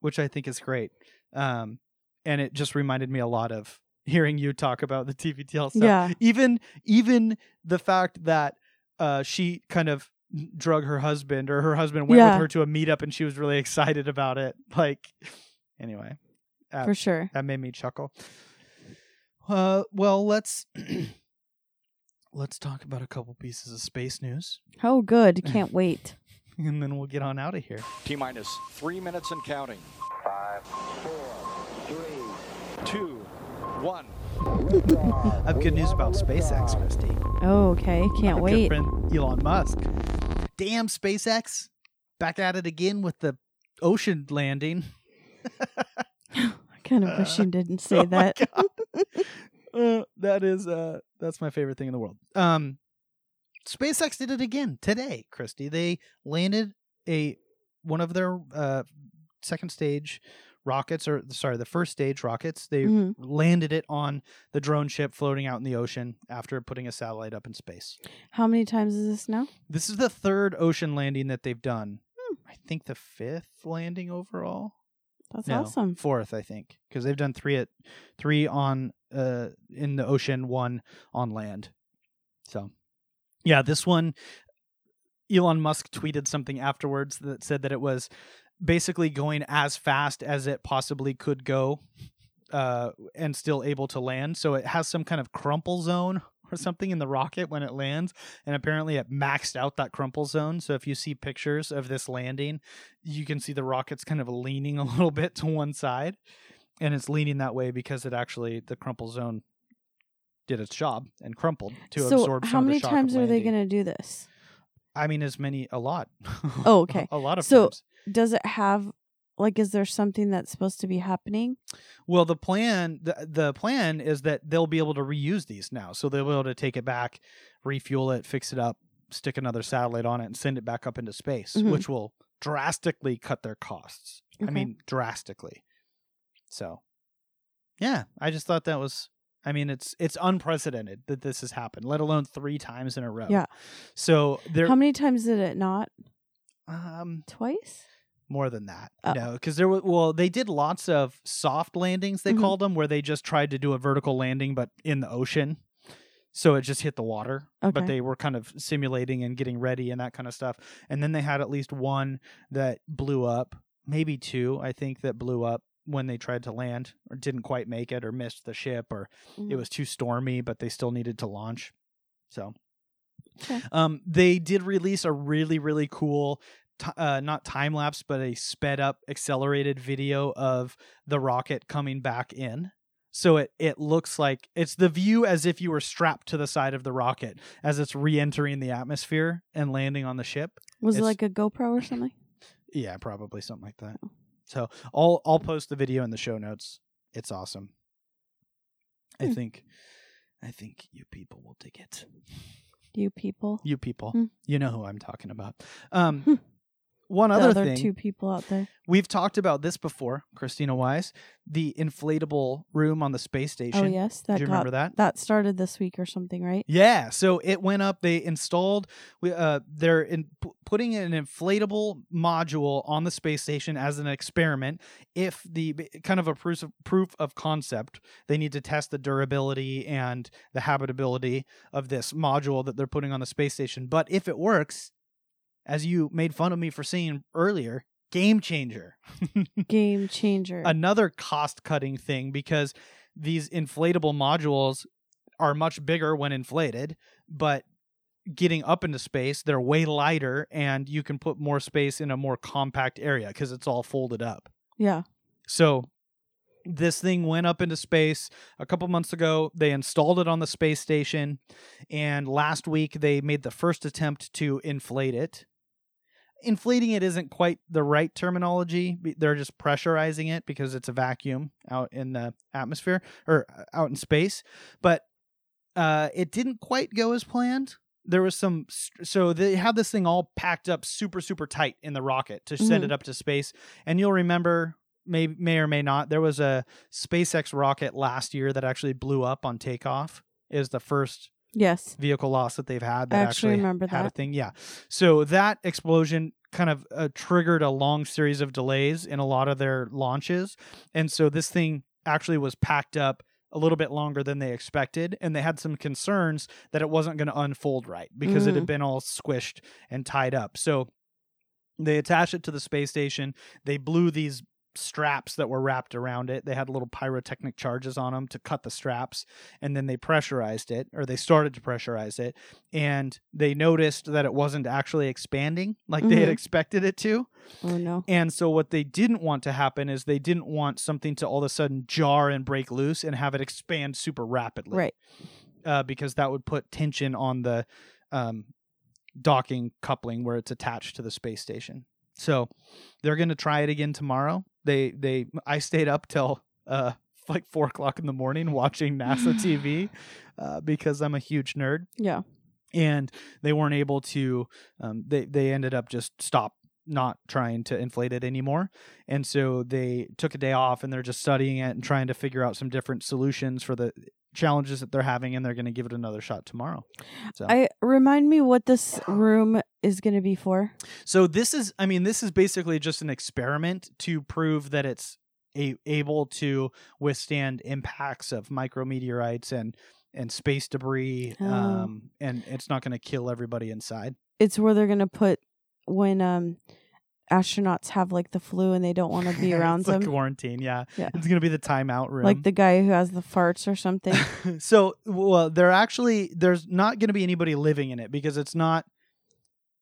which I think is great. Um, and it just reminded me a lot of hearing you talk about the TBTL stuff. Yeah. Even even the fact that uh, she kind of drug her husband, or her husband went Yeah. with her to a meetup, and she was really excited about it. Like, anyway, uh, for sure. that made me chuckle. Uh, well, let's let's talk about a couple pieces of space news, Oh, good. Can't wait. and then we'll get on out of here. T minus three minutes and counting. Five, four, three, Two, one. I have good news about SpaceX, Christy. Oh, okay. Can't My good wait. friend Elon Musk. Damn, SpaceX. Back at it again with the ocean landing. I kind of wish you didn't say Oh that. Uh, that is uh that's my favorite thing in the world. Um SpaceX did it again today, Christy. They landed a one of their uh second stage rockets, or sorry, the first stage rockets. They Mhm. landed it on the drone ship floating out in the ocean after putting a satellite up in space. How many times is this now? This is the third ocean landing that they've done. Hmm. I think the fifth landing overall. That's No, awesome. Fourth, I think, because they've done three at three on uh in the ocean, one on land. So, yeah, this one, Elon Musk tweeted something afterwards that said that it was basically going as fast as it possibly could go, uh, and still able to land. So it has some kind of crumple zone or something in the rocket when it lands, and apparently it maxed out that crumple zone. So if you see pictures of this landing, you can see the rocket's kind of leaning a little bit to one side, and it's leaning that way because it actually the crumple zone did its job and crumpled to so absorb. Some how of the many times are they going to do this? I mean, as many, a lot. Oh, okay. a lot of So- times. Does it have like is there something that's supposed to be happening? Well, the plan the the plan is that they'll be able to reuse these now, so they'll be able to take it back, refuel it, fix it up, stick another satellite on it, and send it back up into space, Mhm. which will drastically cut their costs. I mean, drastically. So, yeah, I just thought that was. I mean, it's it's unprecedented that this has happened, let alone three times in a row. Yeah. So there, How many times did it not? um, Twice? More than that. Oh. No, because there were well, they did lots of soft landings. They Mhm. called them where they just tried to do a vertical landing, but in the ocean. So it just hit the water, but they were kind of simulating and getting ready and that kind of stuff. And then they had at least one that blew up, maybe two, I think, that blew up when they tried to land or didn't quite make it or missed the ship or it Mhm. was too stormy, but they still needed to launch. So, Okay. um, they did release a really, really cool, ti uh, not time lapse, but a sped up, accelerated video of the rocket coming back in. So it it looks like it's the view as if you were strapped to the side of the rocket as it's re-entering the atmosphere and landing on the ship. Was it like a GoPro or something? Yeah, probably something like that. Oh. So I'll I'll post the video in the show notes. It's awesome. I Hmm. think I think you people will dig it. You people. You people, Hmm. you know who I'm talking about. Um, Hmm. One the other, other thing two people out there. we've talked about this before, Christina Wise, the inflatable room on the space station. Oh yes, that Do you got remember that? that started this week or something, right? Yeah, so it went up. They installed. We uh, they're in p- putting an inflatable module on the space station as an experiment. If the kind of a proof of, proof of concept, they need to test the durability and the habitability of this module that they're putting on the space station. But if it works, as you made fun of me for saying earlier, game changer. Game changer. another cost cutting thing because these inflatable modules are much bigger when inflated, but getting up into space, they're way lighter and you can put more space in a more compact area because it's all folded up. yeah. So this thing went up into space a couple months ago. They installed it on the space station, and last week they made the first attempt to inflate it. Inflating it isn't quite the right terminology. They're just pressurizing it because it's a vacuum out in the atmosphere or uh, out in space. But uh, it didn't quite go as planned. There was some, so they had this thing all packed up super, super tight in the rocket to send Mhm. it up to space. And you'll remember, may may or may not, there was a SpaceX rocket last year that actually blew up on takeoff. Is the first Yes. vehicle loss that they've had I that actually remember had a that. thing. Yeah. So that explosion kind of uh, triggered a long series of delays in a lot of their launches, and so this thing actually was packed up a little bit longer than they expected and they had some concerns that it wasn't going to unfold right because it had been all squished and tied up so they attached it to the space station they blew these straps that were wrapped around it they had little pyrotechnic charges on them to cut the straps and then they pressurized it or they started to pressurize it and they noticed that it wasn't actually expanding like they had Mhm. expected it to Oh no. and so what they didn't want to happen is they didn't want something to all of a sudden jar and break loose and have it expand super rapidly Right. uh, because that would put tension on the um, docking coupling where it's attached to the space station. So they're going to try it again tomorrow. They they I stayed up till uh, like four o'clock in the morning watching NASA TV uh, because I'm a huge nerd Yeah. and they weren't able to um, they they ended up just stop not trying to inflate it anymore. And so they took a day off and they're just studying it and trying to figure out some different solutions for the challenges that they're having and they're going to give it another shot tomorrow. So I remind me what this room is going to be for. So this is, I mean, this is basically just an experiment to prove that it's a, able to withstand impacts of micrometeorites and and space debris, Oh. um, and it's not going to kill everybody inside. It's where they're going to put when um astronauts have like the flu and they don't want to be around it's like them. quarantine, yeah. Yeah. It's going to be the timeout room. Like the guy who has the farts or something. so, well, they're actually there's not going to be anybody living in it because it's not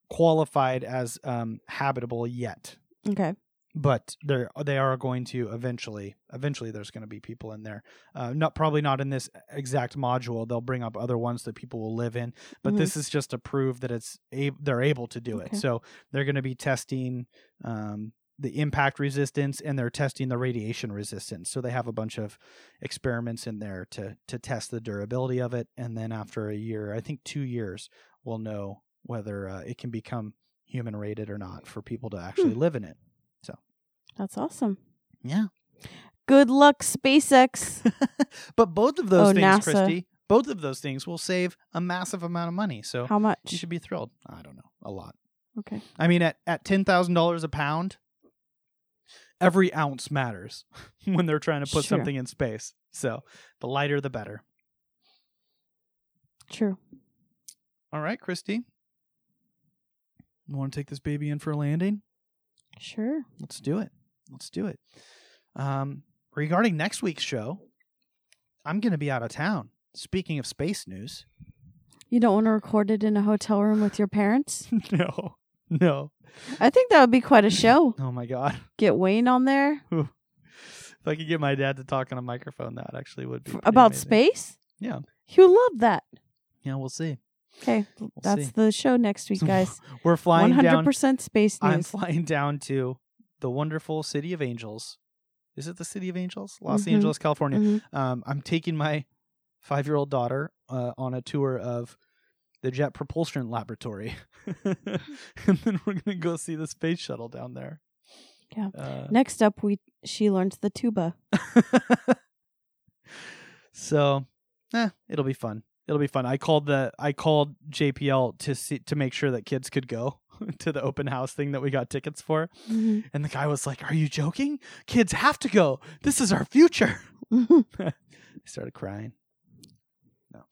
qualified as um, habitable yet. okay. But they're they are going to eventually eventually there's going to be people in there. Uh not probably not in this exact module. They'll bring up other ones that people will live in but Mhm. this is just to prove that it's a- they're able to do it. So they're going to be testing um the impact resistance and they're testing the radiation resistance. So they have a bunch of experiments in there to to test the durability of it and then after a year i think 2 years we'll know whether uh, it can become human rated or not for people to actually live in it That's awesome. yeah Good luck, SpaceX. but both of those Oh, things, NASA. Christy, both of those things will save a massive amount of money. So How much? you should be thrilled. I don't know, a lot. Okay. I mean, at at ten thousand dollars a pound, every ounce matters when they're trying to put Sure. something in space. So the lighter, the better. True. All right, Christy. You want to take this baby in for a landing? Sure. Let's do it. Let's do it. Um, regarding next week's show, I'm going to be out of town. Speaking of space news, You don't want to record it in a hotel room with your parents? no, no. I think that would be quite a show. Oh my god! Get Wayne on there If I could get my dad to talk on a microphone, that actually would be about amazing. space. Yeah. He'll love that. Yeah, we'll see. Okay, that's see. the show next week, guys. We're flying hundred down. percent space I'm flying down to the wonderful city of Angels. Is it the city of Angels? Los Mhm. Angeles, California. Mhm. Um, I'm taking my five year old daughter uh, on a tour of the Jet Propulsion Laboratory. and then we're going to go see the space shuttle down there. Yeah. Uh, Next up, we she learns the tuba. so, eh, it'll be fun. It'll be fun. I called the I called JPL to see to make sure that kids could go to the open house thing that we got tickets for. Mhm. And the guy was like, "Are you joking? Kids have to go. This is our future." I started crying. No.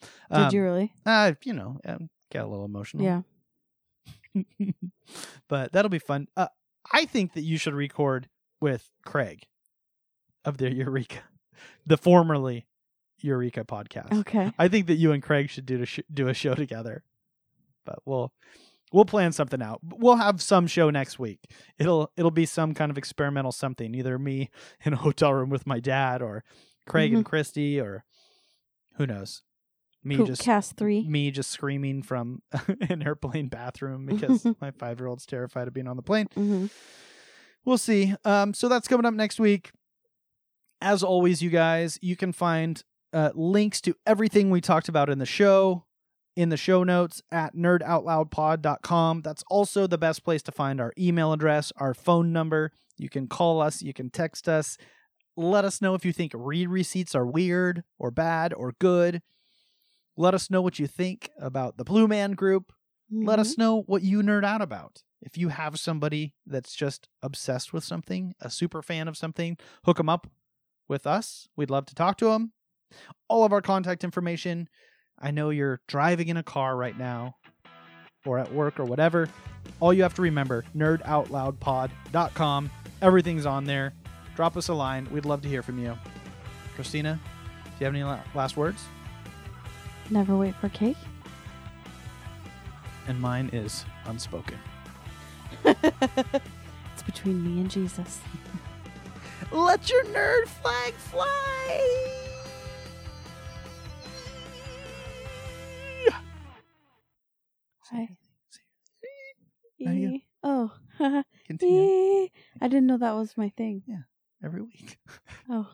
Did you really? Uh, you know, um, got a little emotional. Yeah. but that'll be fun. Uh, I think that you should record with Craig of the Eureka, the formerly Eureka podcast. Okay. I think that you and Craig should do to sh- do a show together. But we'll we'll plan something out. We'll have some show next week. It'll it'll be some kind of experimental something. Either me in a hotel room with my dad, or Craig and Christy, or who knows. Me Poop just cast three. me just screaming from an airplane bathroom because my five year old's terrified of being on the plane. hmm We'll see. Um, so that's coming up next week. As always, you guys, you can find uh, links to everything we talked about in the show in the show notes at nerdoutloudpod.com. That's also the best place to find our email address, our phone number. You can call us, you can text us. Let us know if you think read receipts are weird or bad or good. Let us know what you think about the Blue Man Group let Mm-hmm. us know what you nerd out about. If you have somebody that's just obsessed with something, a super fan of something, hook them up with us. We'd love to talk to them. All of our contact information. I know you're driving in a car right now or at work or whatever. All you have to remember nerdoutloudpod.com. Everything's on there. Drop us a line. We'd love to hear from you. Christina, do you have any la- last words? Never wait for cake. And mine is unspoken. It's between me and Jesus. Let your nerd flag fly. Hi. There you. Oh, e- Oh. Continue I didn't know that was my thing. Yeah, every week. Oh.